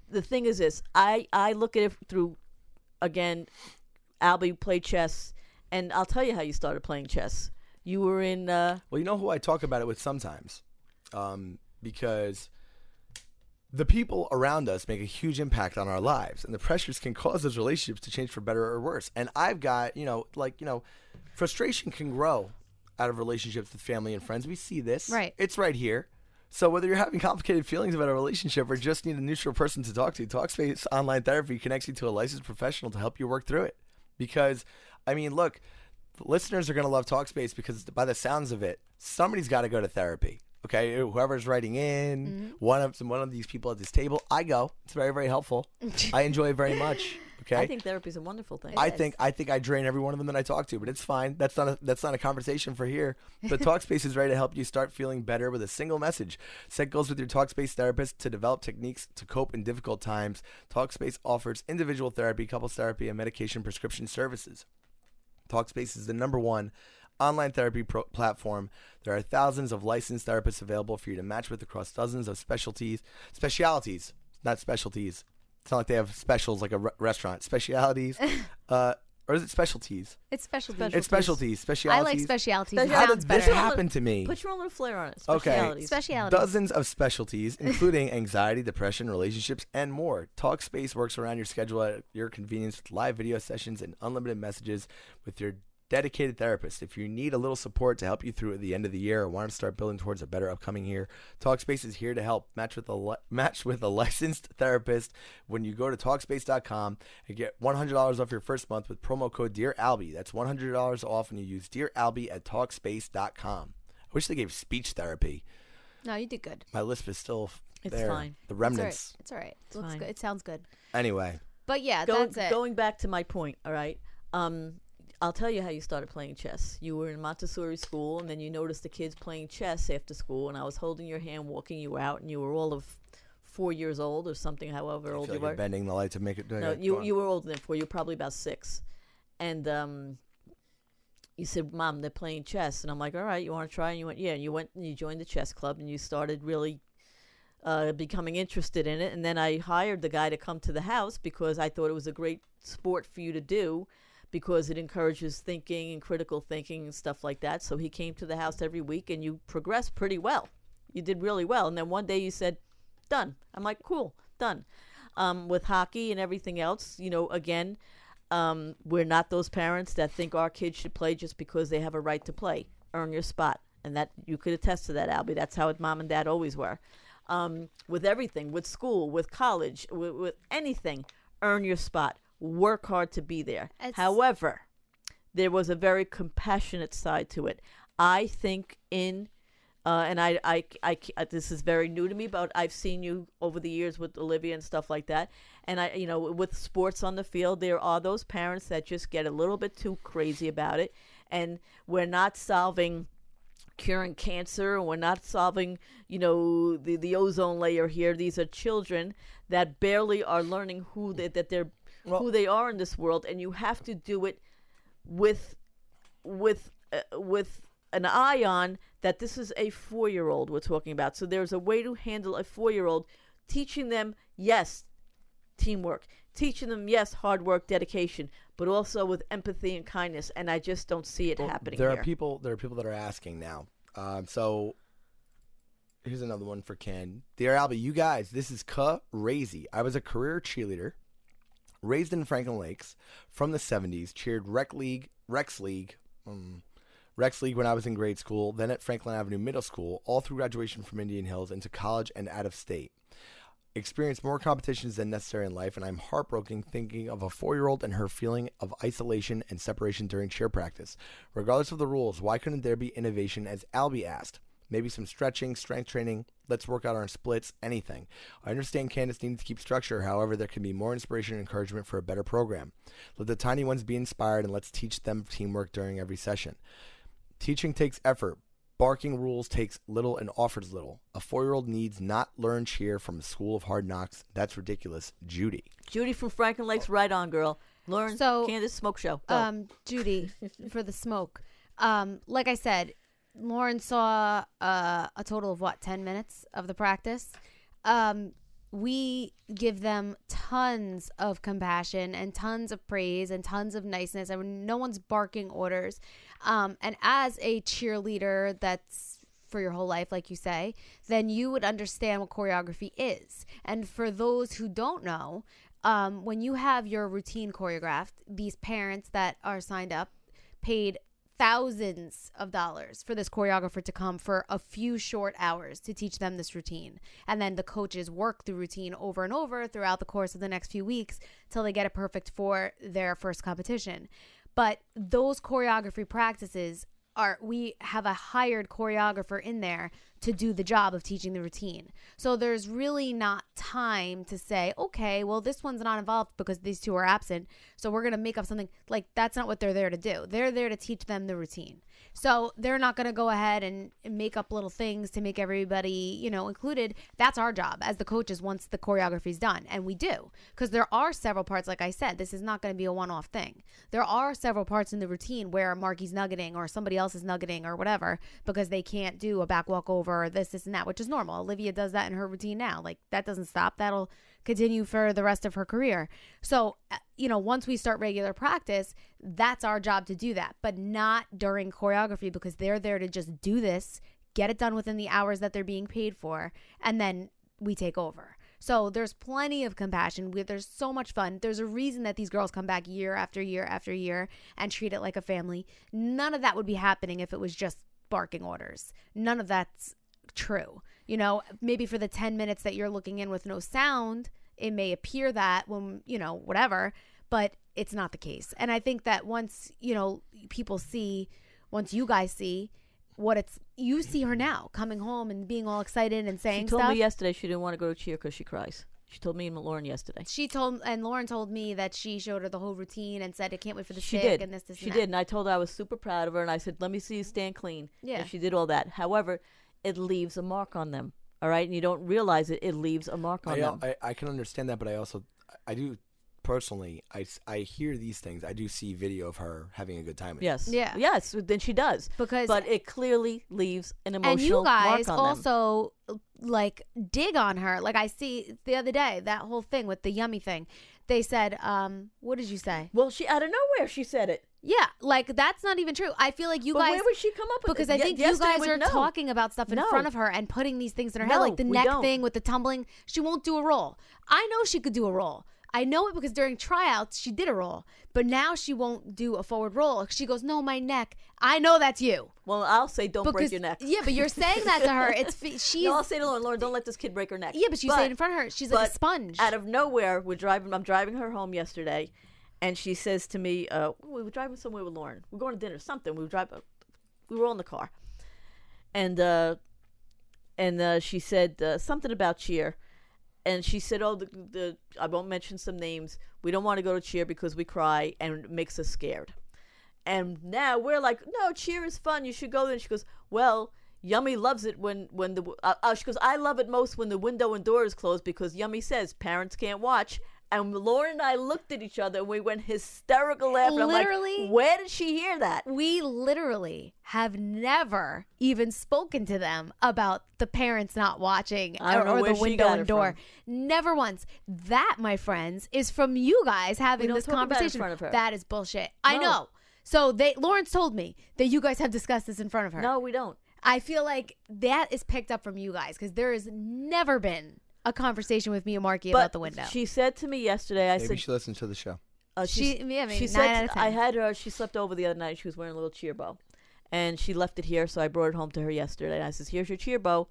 the thing is this: I I look at it through, again, Albie played chess, and I'll tell you how you started playing chess. You were in. Uh, Well, you know who I talk about it with sometimes, um, because the people around us make a huge impact on our lives, and the pressures can cause those relationships to change for better or worse. And I've got, you know, like you know, frustration can grow out of relationships with family and friends. We see this, Right. It's right here. So whether you're having *laughs* complicated feelings about a relationship or just need a neutral person to talk to, Talkspace Online Therapy connects you to a licensed professional to help you work through it. Because, I mean, look, listeners are going to love Talkspace because by the sounds of it, somebody's got to go to therapy. Okay, whoever's writing in, Mm-hmm. one of one of these people at this table, I go. It's very very helpful. *laughs* I enjoy it very much. Okay, I think therapy is a wonderful thing. I think I think I drain every one of them that I talk to, but it's fine. That's not a, that's not a conversation for here. But *laughs* Talkspace is ready to help you start feeling better with a single message. Set goals with your Talkspace therapist to develop techniques to cope in difficult times. Talkspace offers individual therapy, couples therapy, and medication prescription services. Talkspace is the number one online therapy pro- platform. There are thousands of licensed therapists available for you to match with across dozens of specialties, specialities, not specialties. It's not like they have specials like a re- restaurant. Specialities, *laughs* uh, or is it specialties? It's specialty. It's specialties. I like specialities. It Special- How did this better. happen to me? Put your own little flair on it. Okay. Specialities. Specialities. Dozens of specialties, including anxiety, depression, relationships, and more. Talkspace works around your schedule at your convenience with live video sessions and unlimited messages with your dedicated therapist. If you need a little support to help you through at the end of the year or want to start building towards a better upcoming year, Talkspace is here to help. Match with a li- match with a licensed *laughs* therapist when you go to Talkspace.com and get $100 off your first month with promo code Dear Albie. That's $100 off when you use Dear Albie at Talkspace.com. I wish they gave speech therapy. No, you did good. My lisp is still f- It's there. fine. The It's remnants. all right. It's all right. It looks fine. good. It sounds good. Anyway, But yeah, Go- that's it. Going back to my point, all right. Um, I'll tell you how you started playing chess. You were in Montessori school, and then you noticed the kids playing chess after school, and I was holding your hand, walking you out, and you were all of four years old or something, however old you like you're were. bending the light to make it. No, you you were older than four. You were probably about six, and um, you said, "Mom, they're playing chess," and I'm like, "All right, you want to try?" And you went, "Yeah." And you went and you joined the chess club, and you started really uh, becoming interested in it. And then I hired the guy to come to the house because I thought it was a great sport for you to do because it encourages thinking and critical thinking and stuff like that. So he came to the house every week, and you progressed pretty well. You did really well. And then one day you said, "Done." I'm like, "Cool, done." Um, with hockey and everything else, you know, again, um, we're not those parents that think our kids should play just because they have a right to play. Earn your spot, and that you could attest to that, Albie. That's how it, mom and dad always were. Um, with everything, with school, with college, with, with anything, earn your spot. Work hard to be there. It's- However, there was a very compassionate side to it. I think in uh, and I, I, I, I- this is very new to me, but I've seen you over the years with Olivia and stuff like that. And I, you know, with sports on the field, there are those parents that just get a little bit too crazy about it. And we're not solving curing cancer and we're not solving you know the, the ozone layer here these are children that barely are learning who they, that they're who they are in this world and you have to do it with with uh, with an eye on that this is a four-year-old we're talking about so there's a way to handle a four-year-old teaching them yes teamwork teaching them yes hard work dedication but also with empathy and kindness and i just don't see it Well, happening There here. are people. There are people that are asking now. Um, so here's another one for Ken. Dear Albie, you guys, this is crazy. I was a career cheerleader, raised in Franklin Lakes, from the '70s. Cheered rec league, Rex League, um, Rex League when I was in grade school. Then at Franklin Avenue Middle School, all through graduation from Indian Hills into college and out of state experienced more competitions than necessary in life, and I'm heartbroken thinking of a four year old and her feeling of isolation and separation during cheer practice. Regardless of the rules, why couldn't there be innovation, as Albie asked? Maybe some stretching, strength training, let's work out our splits, anything. I understand Candace needs to keep structure, however, there can be more inspiration and encouragement for a better program. Let the tiny ones be inspired and let's teach them teamwork during every session. Teaching takes effort. Barking rules takes little and offers little. A four year old needs not learn cheer from a school of hard knocks. That's ridiculous. Judy. Judy from Franklin Lakes, right on, girl. Lauren, So, Candace Smoke Show. Go. Um, Judy, *laughs* for the smoke. Um, like I said, Lauren saw uh, a total of what ten minutes of the practice. Um, we give them tons of compassion and tons of praise and tons of niceness, and no one's barking orders. Um, and as a cheerleader, that's for your whole life, like you say, then you would understand what choreography is. And for those who don't know, um, when you have your routine choreographed, these parents that are signed up paid thousands of dollars for this choreographer to come for a few short hours to teach them this routine. And then the coaches work the routine over and over throughout the course of the next few weeks till they get it perfect for their first competition. But those choreography practices are we have a hired choreographer in there to do the job of teaching the routine. So there's really not time to say, okay, well, this one's not involved because these two are absent. So we're going to make up something. Like, that's not what they're there to do. They're there to teach them the routine. So they're not going to go ahead and make up little things to make everybody, you know, included. That's our job as the coaches once the choreography is done. And we do. Because there are several parts, like I said, this is not going to be a one off thing. There are several parts in the routine where Marky's nuggeting or somebody else is nuggeting or whatever because they can't do a back walk over or this, this, and that, which is normal. Olivia does that in her routine now. Like that doesn't stop. That'll continue for the rest of her career. So, uh, you know, once we start regular practice, that's our job to do that, but not during choreography because they're there to just do this, get it done within the hours that they're being paid for, and then we take over. So there's plenty of compassion. We, there's so much fun. There's a reason that these girls come back year after year after year and treat it like a family. None of that would be happening if it was just barking orders. None of that's true. You know, maybe for the 10 minutes that you're looking in with no sound, it may appear that when, you know, whatever, but it's not the case. And I think that once, you know, people see, once you guys see what it's, you see her now coming home and being all excited and saying She told stuff. me yesterday she didn't want to go to cheer because she cries. She told me and Lauren yesterday. she told, and Lauren told me that she showed her the whole routine and said, I can't wait for the she stick did. and this, this, she and did, and I told her I was super proud of her, and I said, "Let me see you stand clean." Yeah. And she did all that. However, it leaves a mark on them. All right, and you don't realize it. It leaves a mark on I, them. I, I can understand that, but I also I do personally I, I hear these things. I do see video of her having a good time. With it. yes. Yeah. Yes. Then she does. Because- but it clearly leaves an emotional and you guys mark on them. also like dig on her like i see the other day that whole thing with the yummy thing they said um what did you say Well, she out of nowhere she said it. Yeah like that's not even true i feel like you but guys where would she come up with because it? I think you guys are no. talking about stuff in No. front of her and putting these things in her head, like the neck don't. thing with the tumbling. She won't do a roll. I know she could do a roll. I know it because during tryouts she did a roll, but now she won't do a forward roll. She goes, "No, my neck." I know that's you. Well, I'll say don't break your neck. yeah, but you're saying that to her. It's *laughs* she's no, I'll say to Lauren, Lauren, don't let this kid break her neck. yeah, but you say it in front of her. She's like a sponge. Out of nowhere, we're driving. I'm driving her home yesterday, and she says to me, uh, "We were driving somewhere with Lauren. We're going to dinner, something. We were driving. We were all in the car, and uh, and uh, she said uh, something about cheer." And she said, "Oh, the, the I won't mention some names. We don't want to go to cheer because we cry and it makes us scared." And now we're like, "No, cheer is fun. You should go." there." And she goes, "Well, Yummy loves it when when the uh, uh, she goes. I love it most when the window and door is closed because Yummy says parents can't watch." And Lauren and I looked at each other and we went hysterical laughing. I'm like, Literally? where did she hear that? we literally have never even spoken to them about the parents not watching or, or the window and door. from. Never once. That, my friends, is from you guys having this talk about it in conversation. front of her. That is bullshit. I know. So they Lawrence told me that you guys have discussed this in front of her. No, we don't. I feel like that is picked up from you guys because there has never been a conversation with me and Marky But about the window. she said to me yesterday, I Maybe said, she listened to the show. Uh, She- s- yeah, I mean, she nine said out of I had her. She slept over the other night. She was wearing a little cheer bow, and she left it here. So I brought it home to her yesterday. And I says, "Here's your cheer bow,"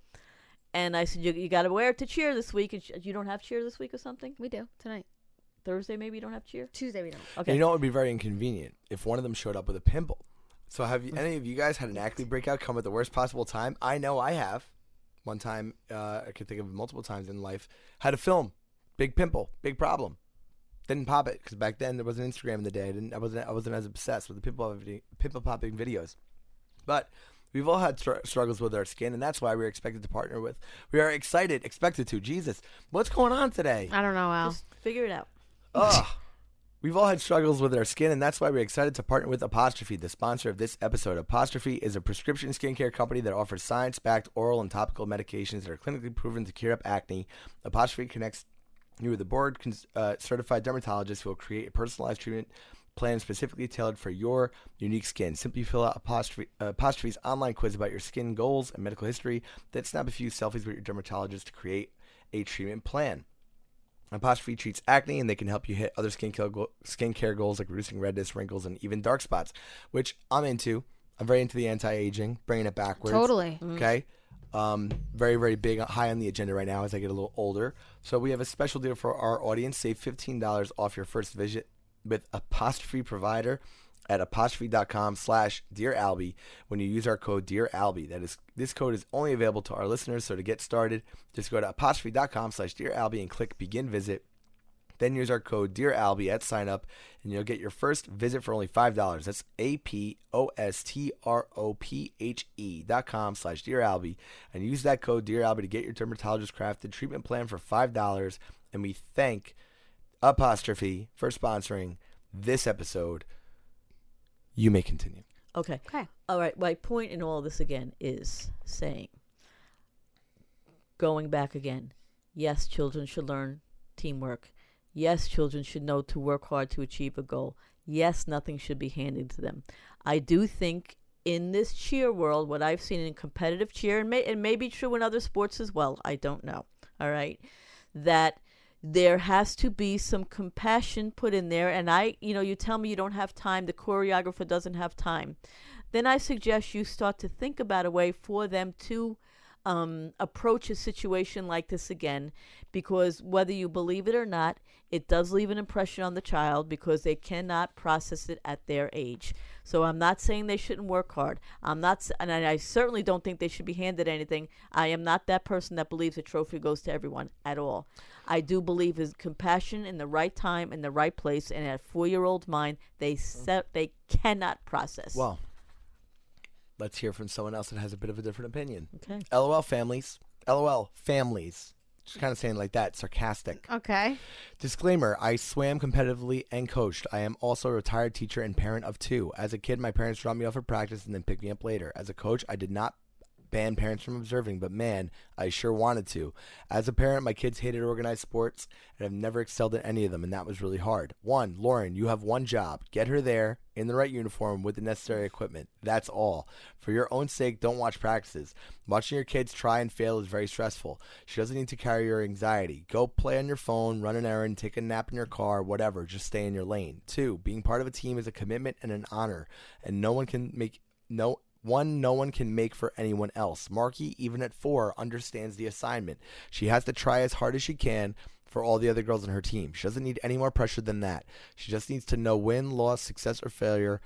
and I said, "You, you got to wear it to cheer this week. And she, you don't have cheer this week or something? we do tonight. Thursday maybe you don't have cheer. Tuesday we don't. Okay. You know it would be very inconvenient if one of them showed up with a pimple. So have you, any of you guys had an acne breakout come at the worst possible time? I know I have. One time, uh, I can think of multiple times in life. Had a film, big pimple, big problem. Didn't pop it because back then there wasn't Instagram in the day. I didn't. I wasn't. I wasn't as obsessed with the pimple popping- pimple popping videos. But we've all had str- struggles with our skin, and that's why we're expected to partner with. We are excited, expected to. Jesus, what's going on today? I don't know, Al. Just figure it out. Ugh. We've all had struggles with our skin, and that's why we're excited to partner with Apostrophe, the sponsor of this episode. Apostrophe is a prescription skincare company that offers science backed oral and topical medications that are clinically proven to cure up acne. Apostrophe connects you with a board uh, certified dermatologist who will create a personalized treatment plan specifically tailored for your unique skin. Simply fill out Apostrophe, uh, Apostrophe's online quiz about your skin goals and medical history, then snap a few selfies with your dermatologist to create a treatment plan. Apostrophe treats acne and they can help you hit other skincare, go- skincare goals like reducing redness, wrinkles, and even dark spots, which I'm into I'm very into the anti-aging, bringing it backwards. Totally. Okay. Um, very, very big, high on the agenda right now as I get a little older. So we have a special deal for our audience. Save $15 off your first visit with apostrophe provider at apostrophe.com slash dear albie when you use our code dear albie that is this code is only available to our listeners so to get started just go to apostrophe.com slash dear albie and click begin visit then use our code Dear Albie at sign up, and you'll get your first visit for only five dollars. That's A P O S T R O P H E dot com slash Dear Albie, and use that code Dear Albie to get your dermatologist crafted treatment plan for five dollars. And we thank apostrophe for sponsoring this episode. You may continue. Okay. Okay. All right. My point in all this again is saying, going back again, yes, children should learn teamwork. Yes, children should know to work hard to achieve a goal. Yes, nothing should be handed to them. I do think in this cheer world, what I've seen in competitive cheer, and may, it may be true in other sports as well, I don't know. All right. That there has to be some compassion put in there. And I, you know, you tell me you don't have time, the choreographer doesn't have time. Then I suggest you start to think about a way for them to um, approach a situation like this again because whether you believe it or not, it does leave an impression on the child because they cannot process it at their age. So I'm not saying they shouldn't work hard. I'm not, and I certainly don't think they should be handed anything. I am not that person that believes a trophy goes to everyone at all. I do believe is compassion in the right time in the right place, and at a four-year-old mind, they set, they cannot process. Well, let's hear from someone else that has a bit of a different opinion. okay. LOL families. LOL families. Just kind of saying like that, sarcastic. Okay. Disclaimer I swam competitively and coached. I am also a retired teacher and parent of two. As a kid, my parents dropped me off for practice and then picked me up later. As a coach, I did not ban parents from observing, but man, I sure wanted to. As a parent, my kids hated organized sports and have never excelled in any of them, and that was really hard. One, Lauren, you have one job get her there in the right uniform with the necessary equipment. That's all. For your own sake, don't watch practices. Watching your kids try and fail is very stressful. She doesn't need to carry your anxiety. Go play on your phone, run an errand, take a nap in your car, whatever. Just stay in your lane. Two, being part of a team is a commitment and an honor, and no one can make no one no one can make for anyone else. Marky, even at four, understands the assignment. She has to try as hard as she can for all the other girls on her team. She doesn't need any more pressure than that. She just needs to know win, loss, success, or failure.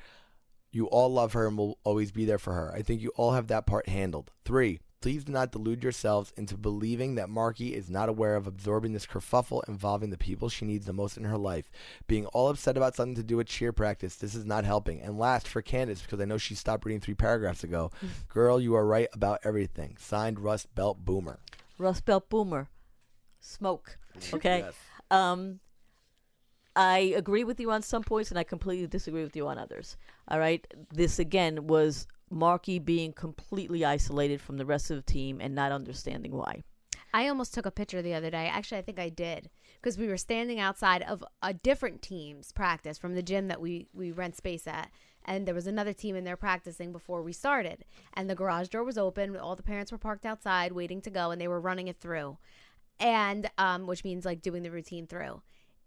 You all love her and will always be there for her. I think you all have that part handled. Three, please do not delude yourselves into believing that Marky is not aware of absorbing this kerfuffle involving the people she needs the most in her life. Being all upset about something to do with cheer practice, this is not helping. And last, for Candace, because I know she stopped reading three paragraphs ago, *laughs* girl, you are right about everything. Signed, Rust Belt Boomer. Rust Belt Boomer, smoke. *laughs* Okay. Yes. Um, I agree with you on some points, and I completely disagree with you on others. All right. This again was Marky being completely isolated from the rest of the team and not understanding why. I almost took a picture the other day. Actually, I think I did because we were standing outside of a different team's practice from the gym that we we rent space at, and there was another team in there practicing before we started. And the garage door was open. All the parents were parked outside waiting to go, and they were running it through, and um, which means like doing the routine through,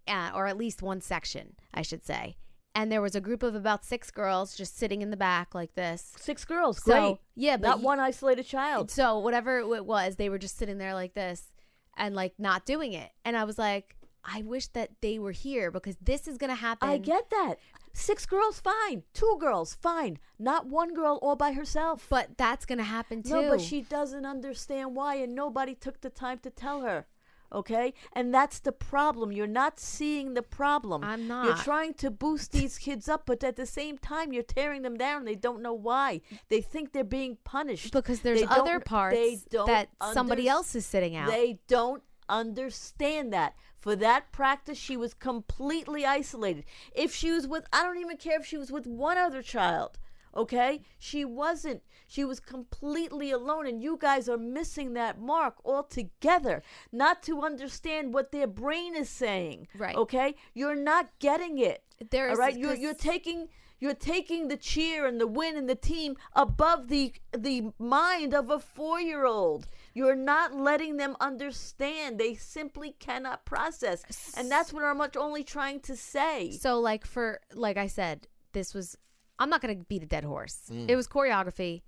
uh, or at least one section, I should say. And there was a group of about six girls just sitting in the back like this. Six girls, So, great. yeah, but not one isolated child. So whatever it was, they were just sitting there like this and like not doing it. And I was like, I wish that they were here because this is gonna happen. I get that. Six girls, fine. Two girls, fine. Not one girl all by herself. but that's gonna happen too. No, but she doesn't understand why, and nobody took the time to tell her. Okay? And that's the problem. You're not seeing the problem. I'm not. You're trying to boost these kids up, but at the same time, you're tearing them down. They don't know why. They think they're being punished. because there's They other parts they don't that somebody else is sitting out. They don't understand that. For that practice, she was completely isolated. If she was with, I don't even care if she was with one other child, okay? She wasn't. She was completely alone, and you guys are missing that mark altogether. Not to understand what their brain is saying, Right. Okay? You're not getting it. There all is- right. You're you're taking you're taking the cheer and the win and the team above the the mind of a four year old. You're not letting them understand. They simply cannot process, and that's what I'm much only trying to say. So like for like I said, this was I'm not gonna beat a dead horse. Mm. It was choreography.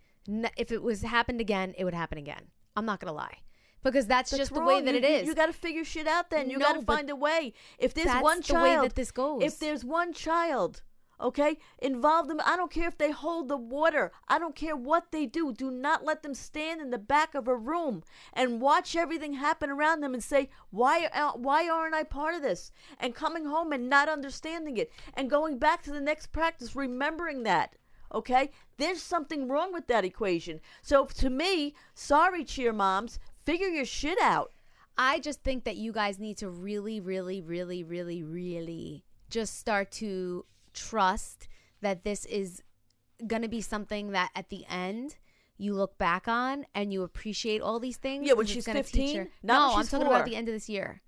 If it was happened again, it would happen again. I'm not gonna lie, because that's, That's just the way that you, it is. You, got to figure shit out. Then you No, got to find a way. If there's that's one the way child that this goes. if there's one child, okay, involve them. I don't care if they hold the water. I don't care what they do. Do not let them stand in the back of a room and watch everything happen around them and say, "Why? uh, Why aren't I part of this?" And coming home and not understanding it and going back to the next practice, remembering that. Okay, there's something wrong with that equation. So to me, sorry, cheer moms, figure your shit out. I just think that you guys need to really, really, really, really, really just start to trust that this is going to be something that at the end you look back on and you appreciate all these things. Yeah, when 'cause it's she's gonna teach 15? her- no, when I'm she's talking about the end of this year.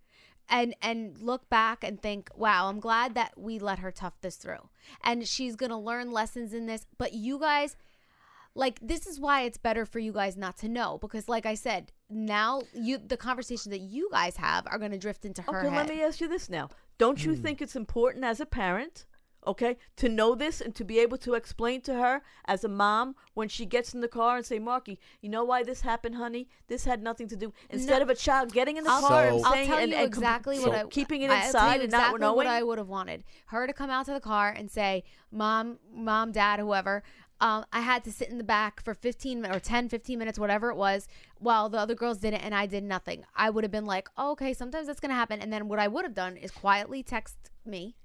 And and look back and think, wow, I'm glad that we let her tough this through. And she's going to learn lessons in this, but you guys like this is why it's better for you guys not to know because like I said, now you the conversations that you guys have are going to drift into her Okay, head. let me ask you this now. Don't you hmm. think it's important as a parent, okay, to know this and to be able to explain to her as a mom when she gets in the car and say, Marky, you know why this happened, honey? This had nothing to do. Instead of a child getting in the I'll, car and So- I'll saying tell and, you and exactly what I keeping it inside you and not exactly knowing. what I would have wanted. Her to come out to the car and say, "Mom, mom, dad, whoever." Um, I had to sit in the back for 15 or 10, 15 minutes, whatever it was, while the other girls did it and I did nothing. I would have been like, oh, okay, sometimes that's going to happen. And then what I would have done is quietly text me,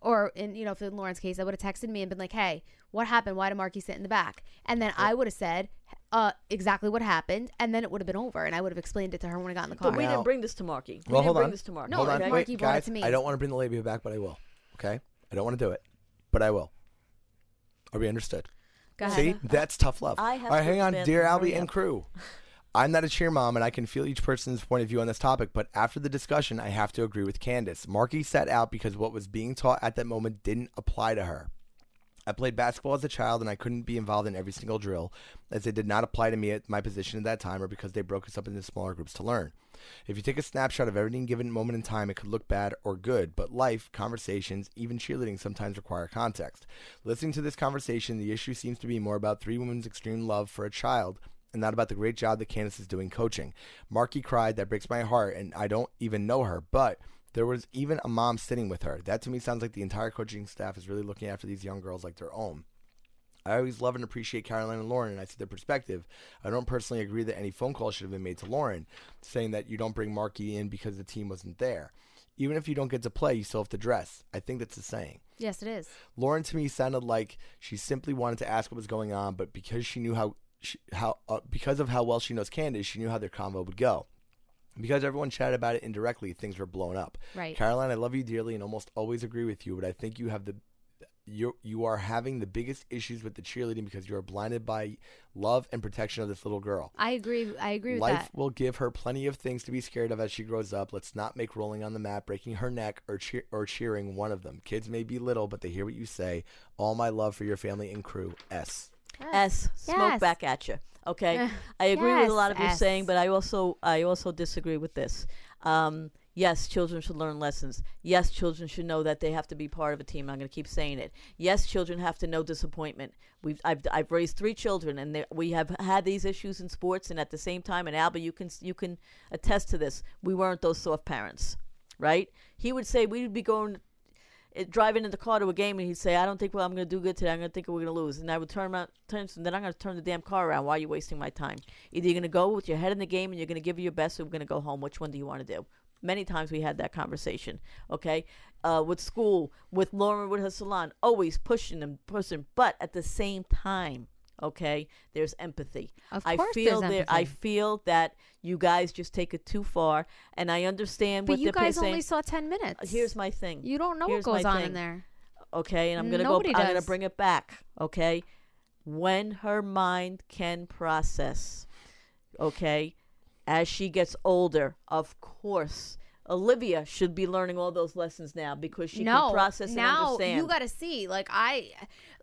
or in, you know, if in Lauren's case, I would have texted me and been like, hey, what happened? Why did Marky sit in the back? And then I would have said, uh, exactly what happened. And then it would have been over. And I would have explained it to her when I got in the car. but we Now- didn't bring this to Marky. We Well, didn't hold bring on. this to Marky. No, Hold on. if Wait, Marky brought it guys, to me. I don't want to bring the lady back, but I will. Okay? I don't want to do it, but I will. Are we understood? Go ahead. See, that's tough love. I have All right, to hang on, expand dear and Albie hurry and crew. *laughs* I'm not a cheer mom, and I can feel each person's point of view on this topic. But after the discussion, I have to agree with Candace. Marky sat out because what was being taught at that moment didn't apply to her. I played basketball as a child, and I couldn't be involved in every single drill, as they did not apply to me at my position at that time, or because they broke us up into smaller groups to learn. If you take a snapshot of every given moment in time, it could look bad or good, but life, conversations, even cheerleading sometimes require context. Listening to this conversation, the issue seems to be more about three women's extreme love for a child and not about the great job that Candace is doing coaching. Marky cried, that breaks my heart, and I don't even know her, but there was even a mom sitting with her. That to me sounds like the entire coaching staff is really looking after these young girls like their own. I always love and appreciate Caroline and Lauren, and I see their perspective. I don't personally agree that any phone call should have been made to Lauren, saying that you don't bring Marky in because the team wasn't there. Even if you don't get to play, you still have to dress. I think that's the saying. Yes, it is. Lauren to me sounded like she simply wanted to ask what was going on, but because she knew how, she, how uh, because of how well she knows Candace, she knew how their convo would go. Because everyone chatted about it indirectly, things were blown up. Right. Caroline, I love you dearly and almost always agree with you, but I think you have the you you are having the biggest issues with the cheerleading because you are blinded by love and protection of this little girl. I agree. I agree with Life that. will give her plenty of things to be scared of as she grows up. Let's not make rolling on the mat, breaking her neck, or cheer or cheering one of them. Kids may be little, but they hear what you say. All my love for your family and crew. S. S smoke Yes. back at you. Okay, Eh, I agree with a lot of yes, you saying, but I also I also disagree with this. Um, yes, children should learn lessons. Yes, children should know that they have to be part of a team. I'm going to keep saying it. Yes, children have to know disappointment. We've I've, I've raised three children, and they- we have had these issues in sports, and at the same time, and Alba, you can you can attest to this. We weren't those soft parents, right? He would say we'd be going it, driving in the car to a game and he'd say, I don't think well I'm going to do good today. I'm going to think we're going to lose. And I would turn around, turn, and then I'm going to turn the damn car around. Why are you wasting my time? Either you're going to go with your head in the game and you're going to give your best or we're going to go home. Which one do you want to do? Many times we had that conversation, okay? Uh, with school, with Lauren, with her salon, always pushing them, pushing. But at the same time, okay, there's empathy. Of I course feel there's there. I feel that you guys just take it too far, and I understand But you guys saying. only saw 10 minutes. Here's my thing. You don't know Here's what goes on thing. in there. okay and i'm gonna Nobody go i'm gonna bring it back okay when her mind can process okay as she gets older of course olivia should be learning all those lessons now because she no, can process and now understand you got to see. Like I,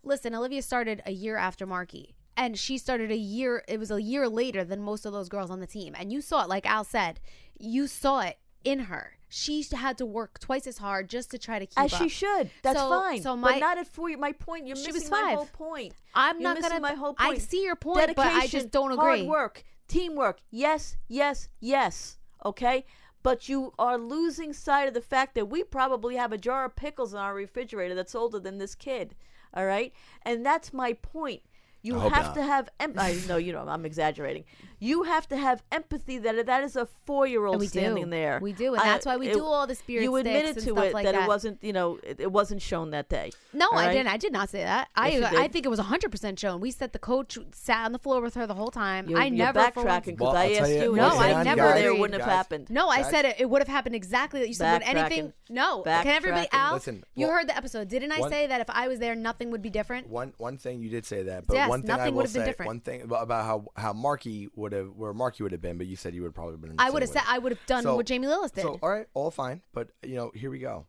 listen. Olivia started a year after Marky, and she started a year. It was a year later than most of those girls on the team, and you saw it. Like Al said, you saw it in her. She had to work twice as hard just to try to keep As up. she should. That's So- fine. so my- but not at four. My point. You're She missing was my whole point. I'm You're not missing gonna- my whole point. I see your point, but I just don't agree. Hard work, teamwork. Yes, yes, yes. Okay. But you are losing sight of the fact that we probably have a jar of pickles in our refrigerator that's older than this kid. All right, and that's my point. You have not. to have. Em- I know you know. I'm exaggerating. You have to have empathy that that is a four year old standing do. there. We do, and I- that's why we it- do all the spirit You admitted sticks to stuff it like that, that. it wasn't. You know, it, it wasn't shown that day. No, All I didn't. I did not say that. I Yes, you I think it was 100% shown. We said the coach sat on the floor with her the whole time. You're, I you're never backtracking because Well, I tell asked you- you. No, I never you there, wouldn't have happened. No, I said it, it would have happened exactly that you said. Would anything? No. Can everybody? Backtracking. Al, Listen, you heard the episode. Didn't I say that if I was there, nothing would be different? One one thing you did say that, but one thing I will would have been say, different. one thing about, about how how Marky would have where Marky would have been, but you said you would probably been. in the I would have said I would have done So- what Jamie Lillis did. So all right, all fine, but you know, here we go.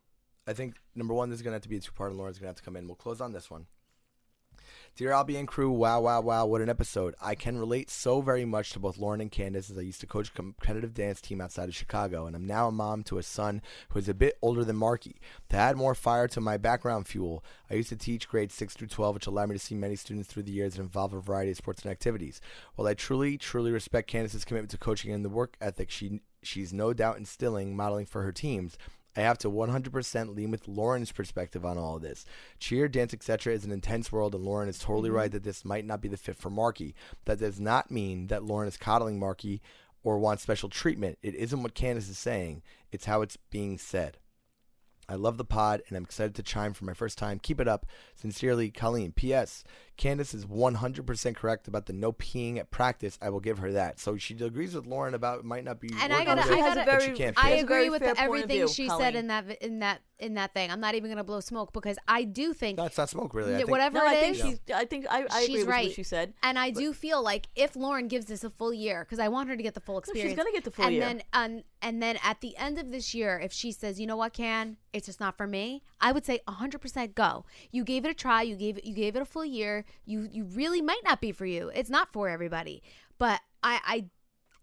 I think number one, this is gonna have to be a two part, and Lauren's gonna have to come in. We'll close on this one. Dear Albie and crew, wow, wow, wow, what an episode. I can relate so very much to both Lauren and Candace as I used to coach a competitive dance team outside of Chicago, and I'm now a mom to a son who is a bit older than Marky. To add more fire to my background fuel, I used to teach grades 6 through 12, which allowed me to see many students through the years and involve a variety of sports and activities. While I truly, truly respect Candace's commitment to coaching and the work ethic she she's no doubt instilling, modeling for her teams, I have to 100% lean with Lauren's perspective on all of this. Cheer, dance, etc. is an intense world, and Lauren is totally mm-hmm. right that this might not be the fit for Marky. That does not mean that Lauren is coddling Marky or wants special treatment. It isn't what Candace is saying, it's how it's being said. I love the pod, and I'm excited to chime for my first time. Keep it up. Sincerely, Colleen. P.S. Candace is 100% correct about the no peeing at practice. I will give her that. So she agrees with Lauren about it might not be. And I gotta- I gotta- very- she can't I She fit. has a agree with fair everything view, she Colleen. said in that in that in that thing. I'm not even gonna blow smoke because I do think No, it's not smoke, really. I think- whatever No, I think is, she's. I think I, I she's agree with right. what she said. And I do feel like if Lauren gives this a full year, because I want her to get the full experience. she's experience. gonna get the full and year. Then, and, and then at the end of this year, if she says, you know what, Can, it's just not for me, I would say 100% go. You gave it a try. You gave it, you gave it a full year. You, you really might not be for you. It's not for everybody. But I, I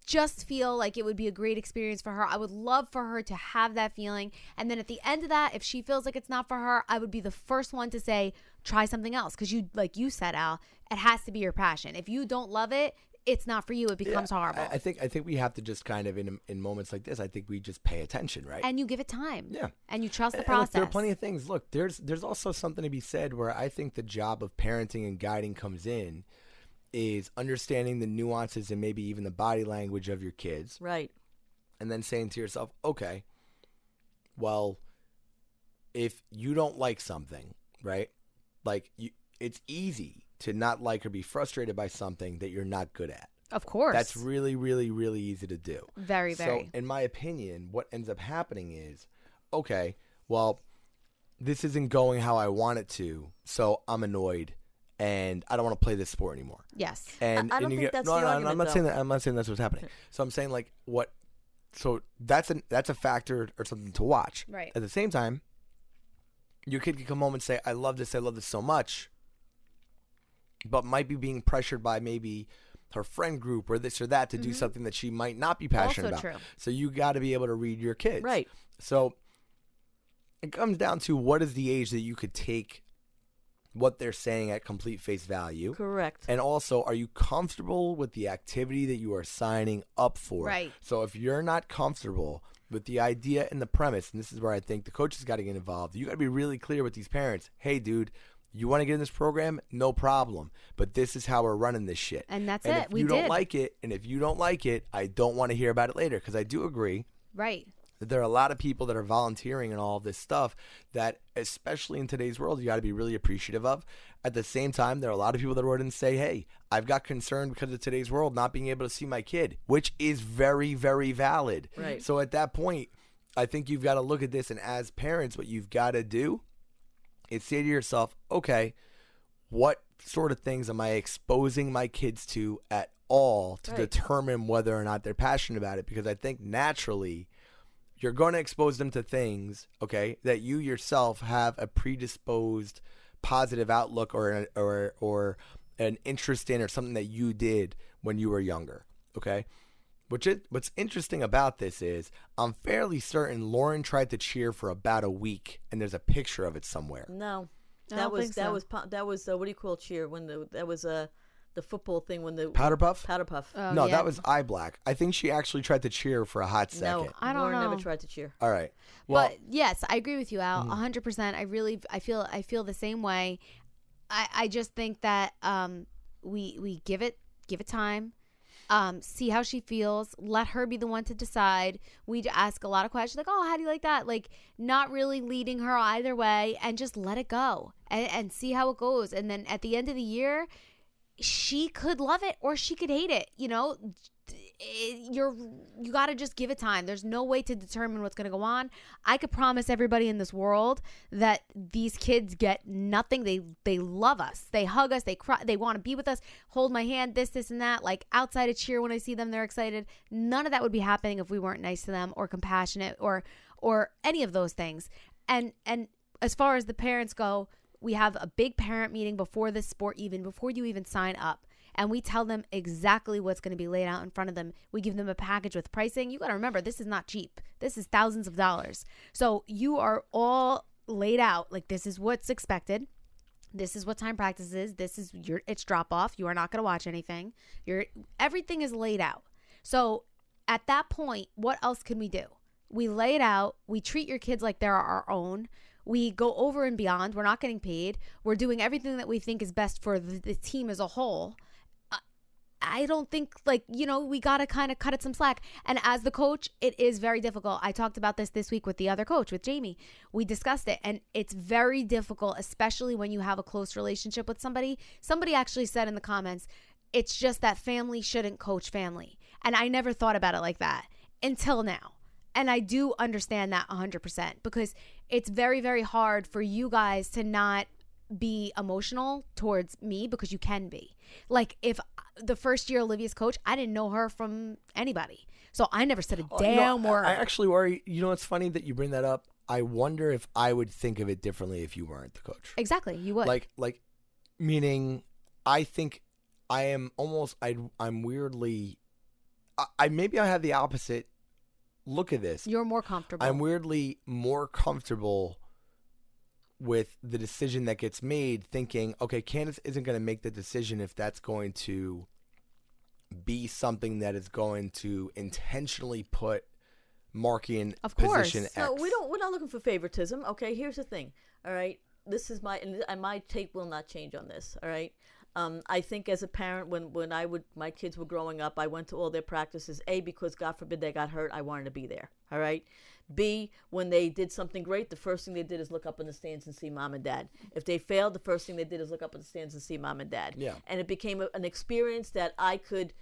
just feel like it would be a great experience for her. I would love for her to have that feeling. And then at the end of that, if she feels like it's not for her, I would be the first one to say, try something else. Because you, like you said, Al, it has to be your passion. If you don't love it, it's not for you. It becomes Yeah, horrible. I, I think I think we have to just kind of in in moments like this. I think we just pay attention, right? and you give it time. Yeah. And you trust the And- and look, process. there are plenty of things. Look, there's there's also something to be said where I think the job of parenting and guiding comes in is understanding the nuances and maybe even the body language of your kids Right. and then saying to yourself, okay, well, if you don't like something, right? Like you, it's easy to not like or be frustrated by something that you're not good at. of course. That's really, really, really easy to do. very, very. So, in my opinion, what ends up happening is, okay, well, this isn't going how I want it to, so I'm annoyed, and I don't want to play this sport anymore. yes. And, I and don't you think get, that's no, the no, no, I'm not saying that. I'm not saying that's what's happening. *laughs* So I'm saying like what. So that's an that's a factor or something to watch. Right. At the same time, your kid can come home and say, "I love this. I love this so much," but might be being pressured by maybe her friend group or this or that to do something that she might not be passionate Mm-hmm. Also about. true. So you got to be able to read your kids. Right. So it comes down to what is the age that you could take what they're saying at complete face value. Correct. And also, are you comfortable with the activity that you are signing up for? Right. So if you're not comfortable with the idea and the premise, and this is where I think the coaches got to get involved, you got to be really clear with these parents. Hey, dude, you want to get in this program? No problem. But this is how we're running this shit. And that's and it. If We you don't like it, and if you don't like it, I don't want to hear about it later because I do agree right. that there are a lot of people that are volunteering and all this stuff that especially in today's world you got to be really appreciative of at the same time there are a lot of people that wrote in and say hey i've got concern because of today's world not being able to see my kid which is very very valid Right. so at that point i think you've got to look at this and as parents what you've got to do is say to yourself okay what sort of things am i exposing my kids to at all to Right. determine whether or not they're passionate about it because i think naturally you're going to expose them to things, okay, that you yourself have a predisposed positive outlook or or or an interest in or something that you did when you were younger, okay? Which is, what's interesting about this is I'm fairly certain Lauren tried to cheer for about a week, and there's a picture of it somewhere. No, I that don't was that so. was that was uh, what do you call cheer when the that was uh, the football thing when the Powder puff? powder puff. Oh, no, yeah. that was eye black. I think she actually tried to cheer for a hot second. no, I don't Lauren know. never tried to cheer. All right. Well, but yes, I agree with you, Al. A hundred percent. I really, I feel, I feel the same way. I, I just think that um, we we give it give it time, um, see how she feels. Let her be the one to decide. We ask a lot of questions like, "Oh, how do you like that?" Like, not really leading her either way, and just let it go and, and see how it goes. And then at the end of the year, she could love it or she could hate it. You know, it- you're you got to just give it time. There's no way to determine what's going to go on. I could promise everybody in this world that these kids get nothing. They they love us. They hug us. They cry. They want to be with us. Hold my hand. This this and that. Like outside of cheer when I see them, they're excited. None of that would be happening if we weren't nice to them or compassionate or or any of those things. And and as far as the parents go, we have a big parent meeting before this sport even before you even sign up and we tell them exactly what's going to be laid out in front of them. We give them a package with pricing. You got to remember, this is not cheap. This is thousands of dollars. So you are all laid out like this is what's expected. This is what time practice is. This is your it's drop off. You are not going to watch anything. You're everything is laid out. So at that point, what else can we do? We lay it out. We treat your kids like they're our own. We go over and beyond. We're not getting paid. We're doing everything that we think is best for the, the team as a whole. I don't think like you know we got to kind of cut it some slack. And as the coach, it is very difficult. I talked about this this week with the other coach with Jamie. We discussed it and it's very difficult especially when you have a close relationship with somebody. Somebody actually said in the comments, it's just that family shouldn't coach family. And I never thought about it like that until now. And I do understand that 100% because it's very very hard for you guys to not be emotional towards me because you can be. Like if uh, the first year Olivia's coach, I didn't know her from anybody. So I never said a Oh, damn word. I, I actually worry. You know, it's funny that you bring that up. I wonder if I would think of it differently if you weren't the coach. exactly, you would. Like, like, meaning, I think I am almost. I I'm weirdly. I, I maybe I have the opposite. Look at this. You're more comfortable. I'm weirdly more comfortable with the decision that gets made, thinking, okay, Candace isn't going to make the decision if that's going to be something that is going to intentionally put Marky in Of course. position X. No, we don't. We're not looking for favoritism. Okay, here's the thing. All right, this is my and and my take will not change on this. All right. Um, I think as a parent, when when I would my kids were growing up, I went to all their practices. A because God forbid they got hurt, I wanted to be there. All right. B when they did something great, the first thing they did is look up in the stands and see mom and dad. If they failed, the first thing they did is look up in the stands and see mom and dad. Yeah. And it became a, an experience that I could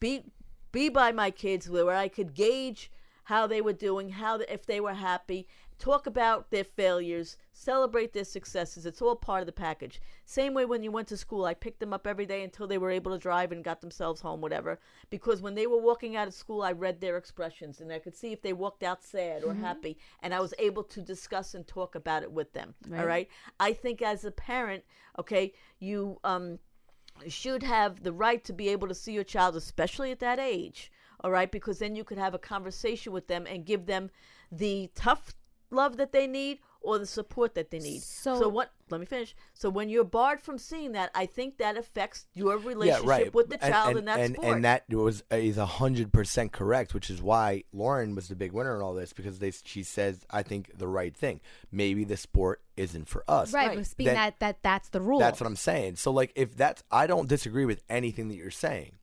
be be by my kids where I could gauge how they were doing, how the, if they were happy, talk about their failures, celebrate their successes. It's all part of the package. Same way when you went to school, I picked them up every day until they were able to drive and got themselves home, whatever. Because when they were walking out of school, I read their expressions and I could see if they walked out sad or happy, and I was able to discuss and talk about it with them. All right. I think as a parent, okay, you um should have the right to be able to see your child, especially at that age. All right, because then you could have a conversation with them and give them the tough love that they need or the support that they need. So- so, what? Let me finish. So when you're barred from seeing that, I think that affects your yeah, relationship right. with the And- child and, in that and, sport. And that was is hundred percent correct, which is why Lauren was the big winner in all this because they she says I think the right thing. Maybe the sport isn't for us. right, Right. but speaking Then- that that that's the rule. That's what I'm saying. So like if that's I don't disagree with anything that you're saying.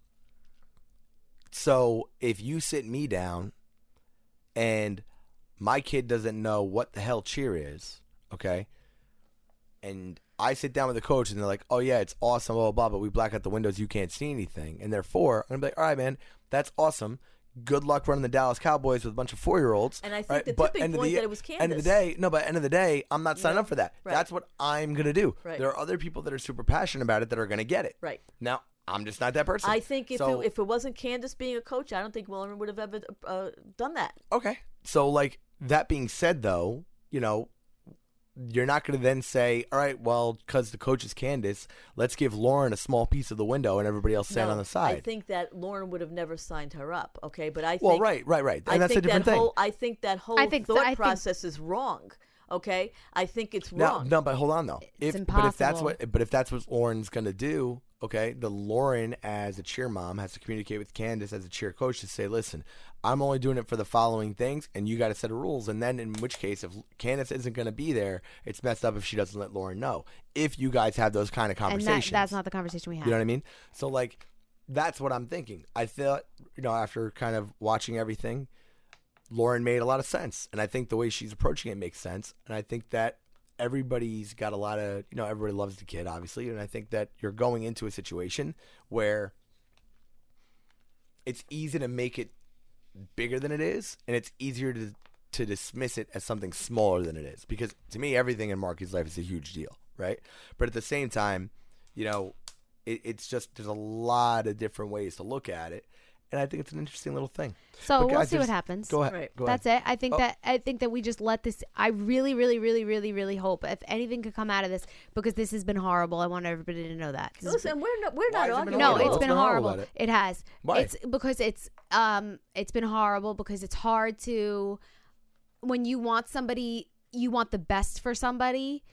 So if you sit me down and my kid doesn't know what the hell cheer is, okay? And I sit down with the coach and they're like, "Oh yeah, it's awesome, blah blah blah," but we black out the windows, you can't see anything. And therefore, I'm gonna be like, "All right, man, that's awesome. Good luck running the Dallas Cowboys with a bunch of four year olds." And I think the tipping point that it was Candace. End of the day, no, but end of the day, I'm not signing know? up for that. Right. That's what I'm gonna do. Right. There are other people that are super passionate about it that are gonna get it. Right. Now, I'm just not that person. I think if so, it, if it wasn't Candace being a coach, I don't think Lauren would have ever uh, done that. okay. So like that being said, though, you know, you're not going to then say, all right, well, because the coach is Candace, let's give Lauren a small piece of the window and everybody else stand No, on the side. I think that Lauren would have never signed her up. Okay, but I think well, right, right, right. And I that's think a different that thing. whole I think that whole I think so- thought I think- process is wrong. Okay, I think it's No, wrong. no, but hold on though. It's if but if that's what but if that's what Lauren's gonna do, okay, the Lauren as a cheer mom has to communicate with Candace as a cheer coach to say, listen, I'm only doing it for the following things, and you got to set a rules. And then in which case, if Candace isn't gonna be there, it's messed up if she doesn't let Lauren know. If you guys have those kind of and conversations, that, that's not the conversation we had. You know what I mean? So like, that's what I'm thinking. I thought, you know, after kind of watching everything, Lauren made a lot of sense, and I think the way she's approaching it makes sense. And I think that everybody's got a lot of, you know, everybody loves the kid, obviously, and I think that you're going into a situation where it's easy to make it bigger than it is, and it's easier to to dismiss it as something smaller than it is. Because to me, everything in Marky's life is a huge deal, right? But at the same time, you know, it, it's just there's a lot of different ways to look at it, and I think it's an interesting little thing. So But we'll guys, see what happens. Go ahead. Right. Go That's ahead. it. I think Oh. that I think that we just let this. I really, really, really, really, really hope if anything could come out of this because this has been horrible. I want everybody to know that. This has Listen, we're not we're not has it been arguing. no, horrible? it's What's been been horrible horrible. about It has. Why? It's because it's um it's been horrible because it's hard to when you want somebody you want the best for somebody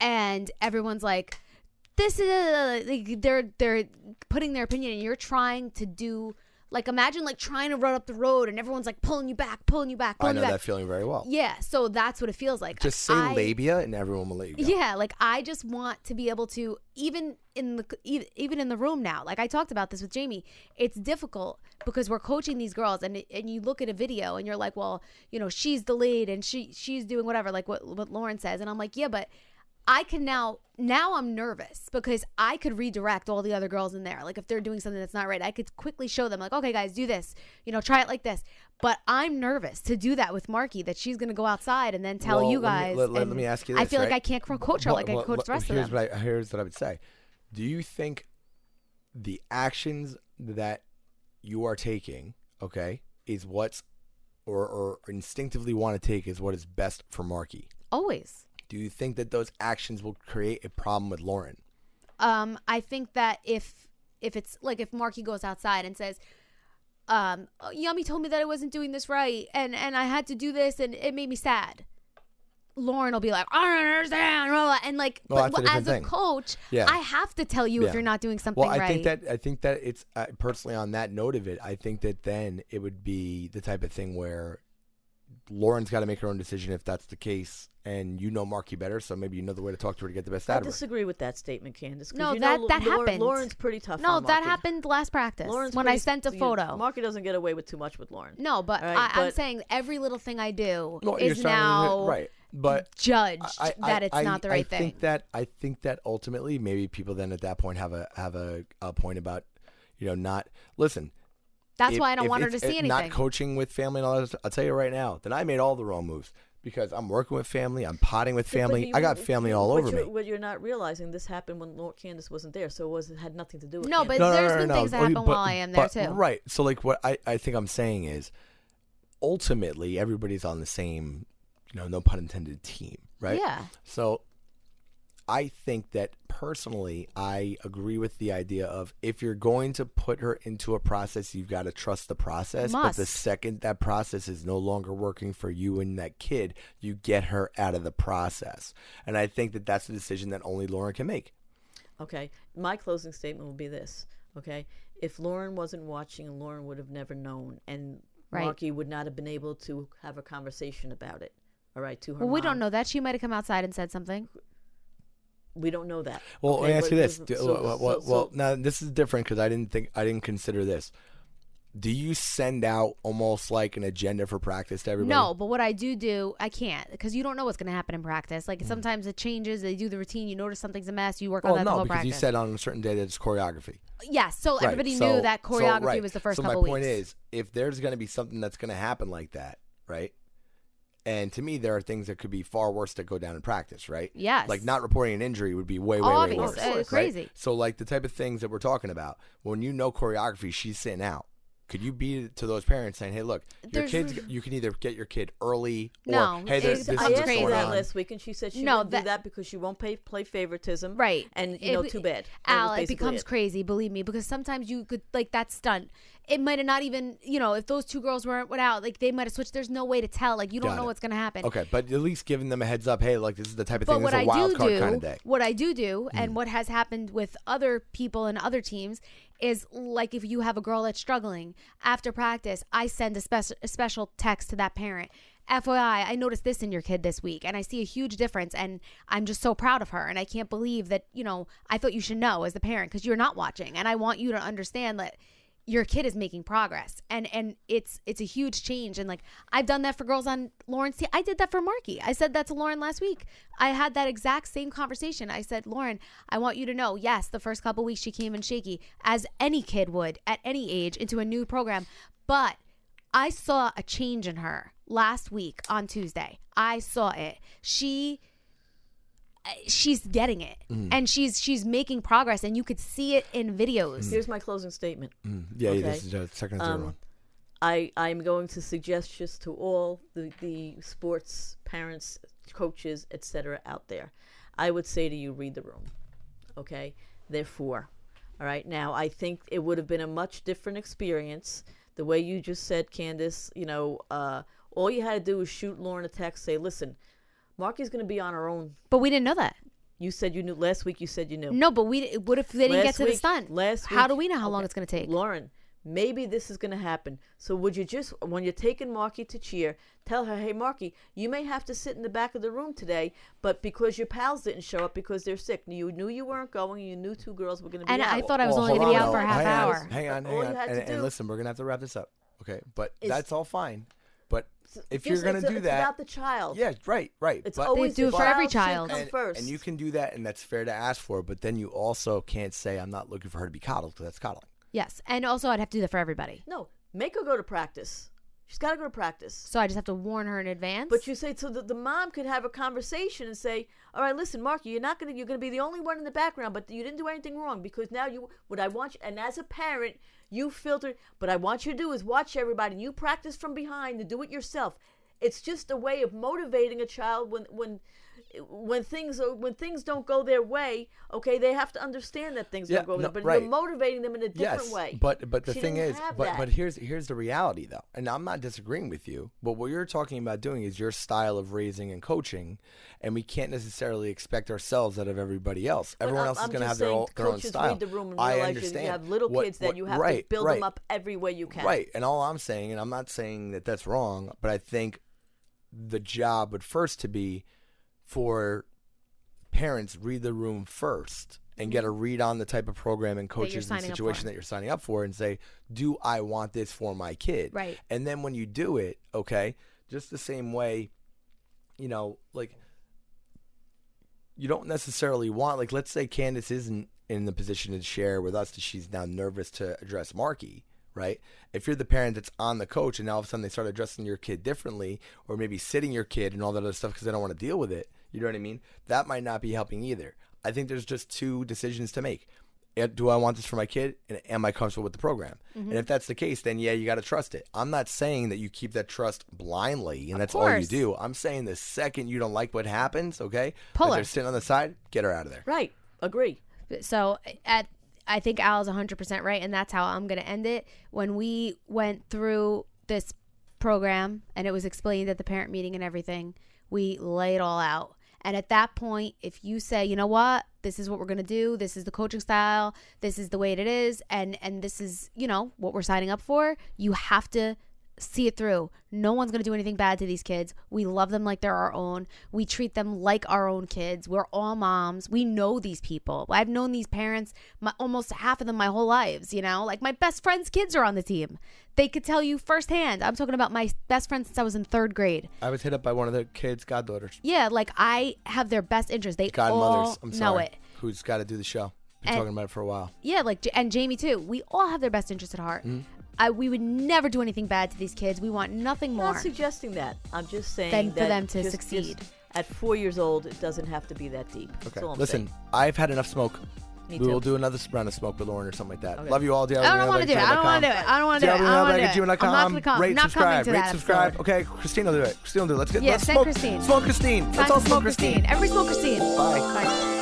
and everyone's like this is like, they're they're putting their opinion and you're trying to do like imagine like trying to run up the road and everyone's like pulling you back, pulling you back, I pulling know you back. that feeling very well. Yeah, so that's what it feels like. Just say I- labia, and everyone will let you go. yeah, like I just want to be able to even in the even in the room now. Like I talked about this with Jamie. It's difficult because we're coaching these girls and and you look at a video and you're like, "Well, you know, she's the lead and she she's doing whatever like what what Lauren says." And I'm like, "Yeah, but I can now now I'm nervous because I could redirect all the other girls in there. Like if they're doing something that's not right, I could quickly show them like, "Okay, guys, do this. You know, try it like this." But I'm nervous to do that with Marky that she's going to go outside and then tell Well, you let me- guys. let- let me ask you I this, feel like? I can't coach her Well, like I well, coach well, the rest of here's them. What I, here's what I would say. Do you think the actions that you are taking, okay, is what's or, or instinctively want to take is what is best for Marky? Always. Do you think that those actions will create a problem with Lauren? Um, I think that if if it's like if Marky goes outside and says, um, oh, Yummy told me that I wasn't doing this right, and and I had to do this, and it made me sad. Lauren will be like, I don't understand, blah, blah, and like, Well, but a as different a coach, Yeah. I have to tell you if you're not doing something Well, I right. think that I think that it's uh, personally on that note of it. I think that then it would be the type of thing where Lauren's got to make her own decision if that's the case, and you know Marky better, so maybe you know the way to talk to her to get the best I out of her. I disagree with that statement, Candace. 'cause No, you that- know, that Lauren- happened. Lauren's pretty tough. no, on that Marky. happened last practice Lauren's when I pretty- sent a you- photo. Marky doesn't get away with too much with Lauren. no, but All right, I, I'm but- saying every little thing I do No, you're is starting to- now right, but judged I- I- that it's I- not the right I right think thing. that I think that ultimately maybe people then at that point have a have a, a point about you know not listen. That's if- why I don't want her to see anything. Not coaching with family and all that. I'll tell you right now. Then I made all the wrong moves because I'm working with family. I'm potting with family. you- I got family all over you're, me. What you're not realizing, this happened when Lord Candace wasn't there, so it was it had nothing to do with. No, Candace. but there's been things that Okay, happen while I am there, too. Right. So like what I, I think I'm saying is ultimately everybody's on the same, you know, no pun intended team, right? Yeah. So I think that personally I agree with the idea of if you're going to put her into a process, you've got to trust the process. But the second that process is no longer working for you and that kid, you get her out of the process. And I think that that's a decision that only Lauren can make. Okay, my closing statement will be this. Okay, if Lauren wasn't watching, Lauren would have never known, and Right. Marky would not have been able to have a conversation about it. All right, to her. Well, we don't know that. She might have come outside and said something. We don't know that. Well, Okay, let me ask you this. Do- so- well, well, so- well, now this is different because I didn't think I didn't consider this. Do you send out almost like an agenda for practice to everybody? No, but what I do do, I can't because you don't know what's going to happen in practice. Mm. Like sometimes it changes. They do the routine. You notice something's a mess. You work Well, on that the no, whole because practice. you said on a certain day that it's choreography. yes, so Right, everybody so- knew that so, choreography right. was the first so couple my point weeks. is, if there's going to be something that's going to happen like that, right? And to me, there are things that could be far worse that go down in practice, right? Yes. Like not reporting an injury would be way, way, way worse. Uh, right? crazy. So, like the type of things that we're talking about, when you know choreography, she's sitting out Could you be to those parents saying, "Hey, look, your There's- kids. You can either get your kid early, or No, hey, this, it's- this I is what's asked her going that on." last week, and she said she No, wouldn't that- do that because she won't pay, play favoritism. Right. And, you know, It- too bad. That Al, it basically becomes it. crazy, believe me, because sometimes you could like that stunt. It might have not even, you know, if those two girls weren't went out, like they might have switched. There's no way to tell. Like you don't Got know it. what's gonna happen. Okay, but at least giving them a heads up. Hey, like this is the type of But thing. This what is a I wild do card do, kind of day. what I do do, Hmm. and what has happened with other people and other teams is like if you have a girl that's struggling after practice, I send a, spec- a special text to that parent. FYI, I noticed this in your kid this week, and I see a huge difference, and I'm just so proud of her, and I can't believe that you know I thought you should know as the parent because you're not watching, and I want you to understand that your kid is making progress. And and it's it's a huge change. And like i've done that for girls on lauren's team i did that for marky. I said that to lauren last week. I had that exact same conversation. I said lauren i want you to know yes the first couple weeks she came in shaky as any kid would at any age into a new program. But i saw a change in her last week on tuesday. I saw it. She she's getting it and she's she's making progress and you could see it in videos Here's my closing statement. Mm, yeah, yeah, this is the second and third Um, one. I I'm going to suggest just to all the, the sports parents, coaches, etc. out there. I would say to you, read the room. Okay, therefore, all right. Now I think it would have been a much different experience. The way you just said, Candace. You know, uh, all you had to do was shoot Lauren a text, say, "Listen, Marky's going to be on her own." but we didn't know that You said you knew last week. You said you knew. No, but we. What if they didn't get Last to the week- stunt? Last week, How do we know how long it's going to take? Lauren, maybe this is going to happen. So would you just, when you're taking Marky to cheer, tell her, hey, Marky, you may have to sit in the back of the room today, but because your pals didn't show up because they're sick, you knew you weren't going, you knew two girls were going to be And out. I thought I was Well, only going to hold be on, out for a half hang hour. On, hang on, hang All you on. had And, to and do listen, we're gonna have to wrap this up. Okay, but is- that's all fine. But if you're gonna it's, do it's that, about the child. yeah, right, right. It's but, always do it for every child. come and, first. and you can do that, and that's fair to ask for. But then you also can't say I'm not looking for her to be coddled because that's coddling. Yes, and also I'd have to do that for everybody. no, make her go to practice. She's got to go to practice. So I just have to warn her in advance. But you say so that the mom could have a conversation and say, "All right, listen, Mark, you're not gonna you're gonna be the only one in the background, but you didn't do anything wrong because now you what I want you and as a parent you filter. But I want you to do is watch everybody. and You practice from behind and do it yourself. It's just a way of motivating a child when when when things when things don't go their way. Okay, they have to understand that things Yeah, don't go no, their but right. you're motivating them in a different yes, way. but but the She thing is, but that. but here's here's the reality though, and I'm not disagreeing with you. But what you're talking about doing is your style of raising and coaching, and we can't necessarily expect ourselves out of everybody else. But Everyone I'm- else is going to have their own, their own style. Read the room and I understand. you have little What- kids that you have right, to build right. them up every way you can. Right. And all I'm saying, and I'm not saying that that's wrong, but I think the job would first to be for parents read the room first and get a read on the type of program and coaches and situation that you're signing up for and say, do I want this for my kid? Right. And then when you do it, okay, just the same way, you know, like you don't necessarily want like let's say Candace isn't in the position to share with us that she's now nervous to address Marky, right? If you're the parent that's on the coach and now all of a sudden they start addressing your kid differently or maybe sitting your kid and all that other stuff because they don't want to deal with it, you know what I mean? That might not be helping either. I think there's just two decisions to make. Do I want this for my kid? And am I comfortable with the program? Mm-hmm. And if that's the case, then yeah, you got to trust it. I'm not saying that you keep that trust blindly and that's all you do. I'm saying the second you don't like what happens, okay, Pull like her. they're sitting on the side, get her out of there. Right. Agree. so at I think Al's 100% right and that's how I'm going to end it. When we went through this program and it was explained at the parent meeting and everything, we lay it all out. And at that point, if you say, "You know what? This is what we're going to do. This is the coaching style. This is the way it is and and this is, you know, what we're signing up for," you have to see it through. No one's going to do anything bad to these kids. We love them like they're our own. We treat them like our own kids. We're all moms. We know these people. I've known these parents, my, almost half of them my whole lives, you know? Like my best friend's kids are on the team. They could tell you firsthand. I'm talking about my best friend since I was in 3rd grade. I was hit up by one of the kids' goddaughters, Yeah, like I have their best interest. They godmothers. all I'm know sorry, it. who's got to do the show. Been And- talking about it for a while. Yeah, like and Jamie too. We all have their best interest at heart. Mm-hmm. I, we would never do anything bad to these kids. We want nothing more. I'm not suggesting that. I'm just saying Than for them to just- succeed. just at four years old, it doesn't have to be that deep. That's Okay, all I'm listen, saying. I've had enough smoke. Me we will do another round of smoke with Lauren or something like that. Okay. Love you all. DL, I don't want to do it. I don't want to do it. I don't want to do it. I don't want to do it. I'm not going to come. Rate, I'm not subscribe. coming to Rate, that subscribe. episode. Okay, Christine will do it. Christine will do it. Let's get Yeah, let's send smoke. Christine. Smoke Christine. Time Let's all to smoke smoke Christine. Every smoke Christine. Bye. Bye.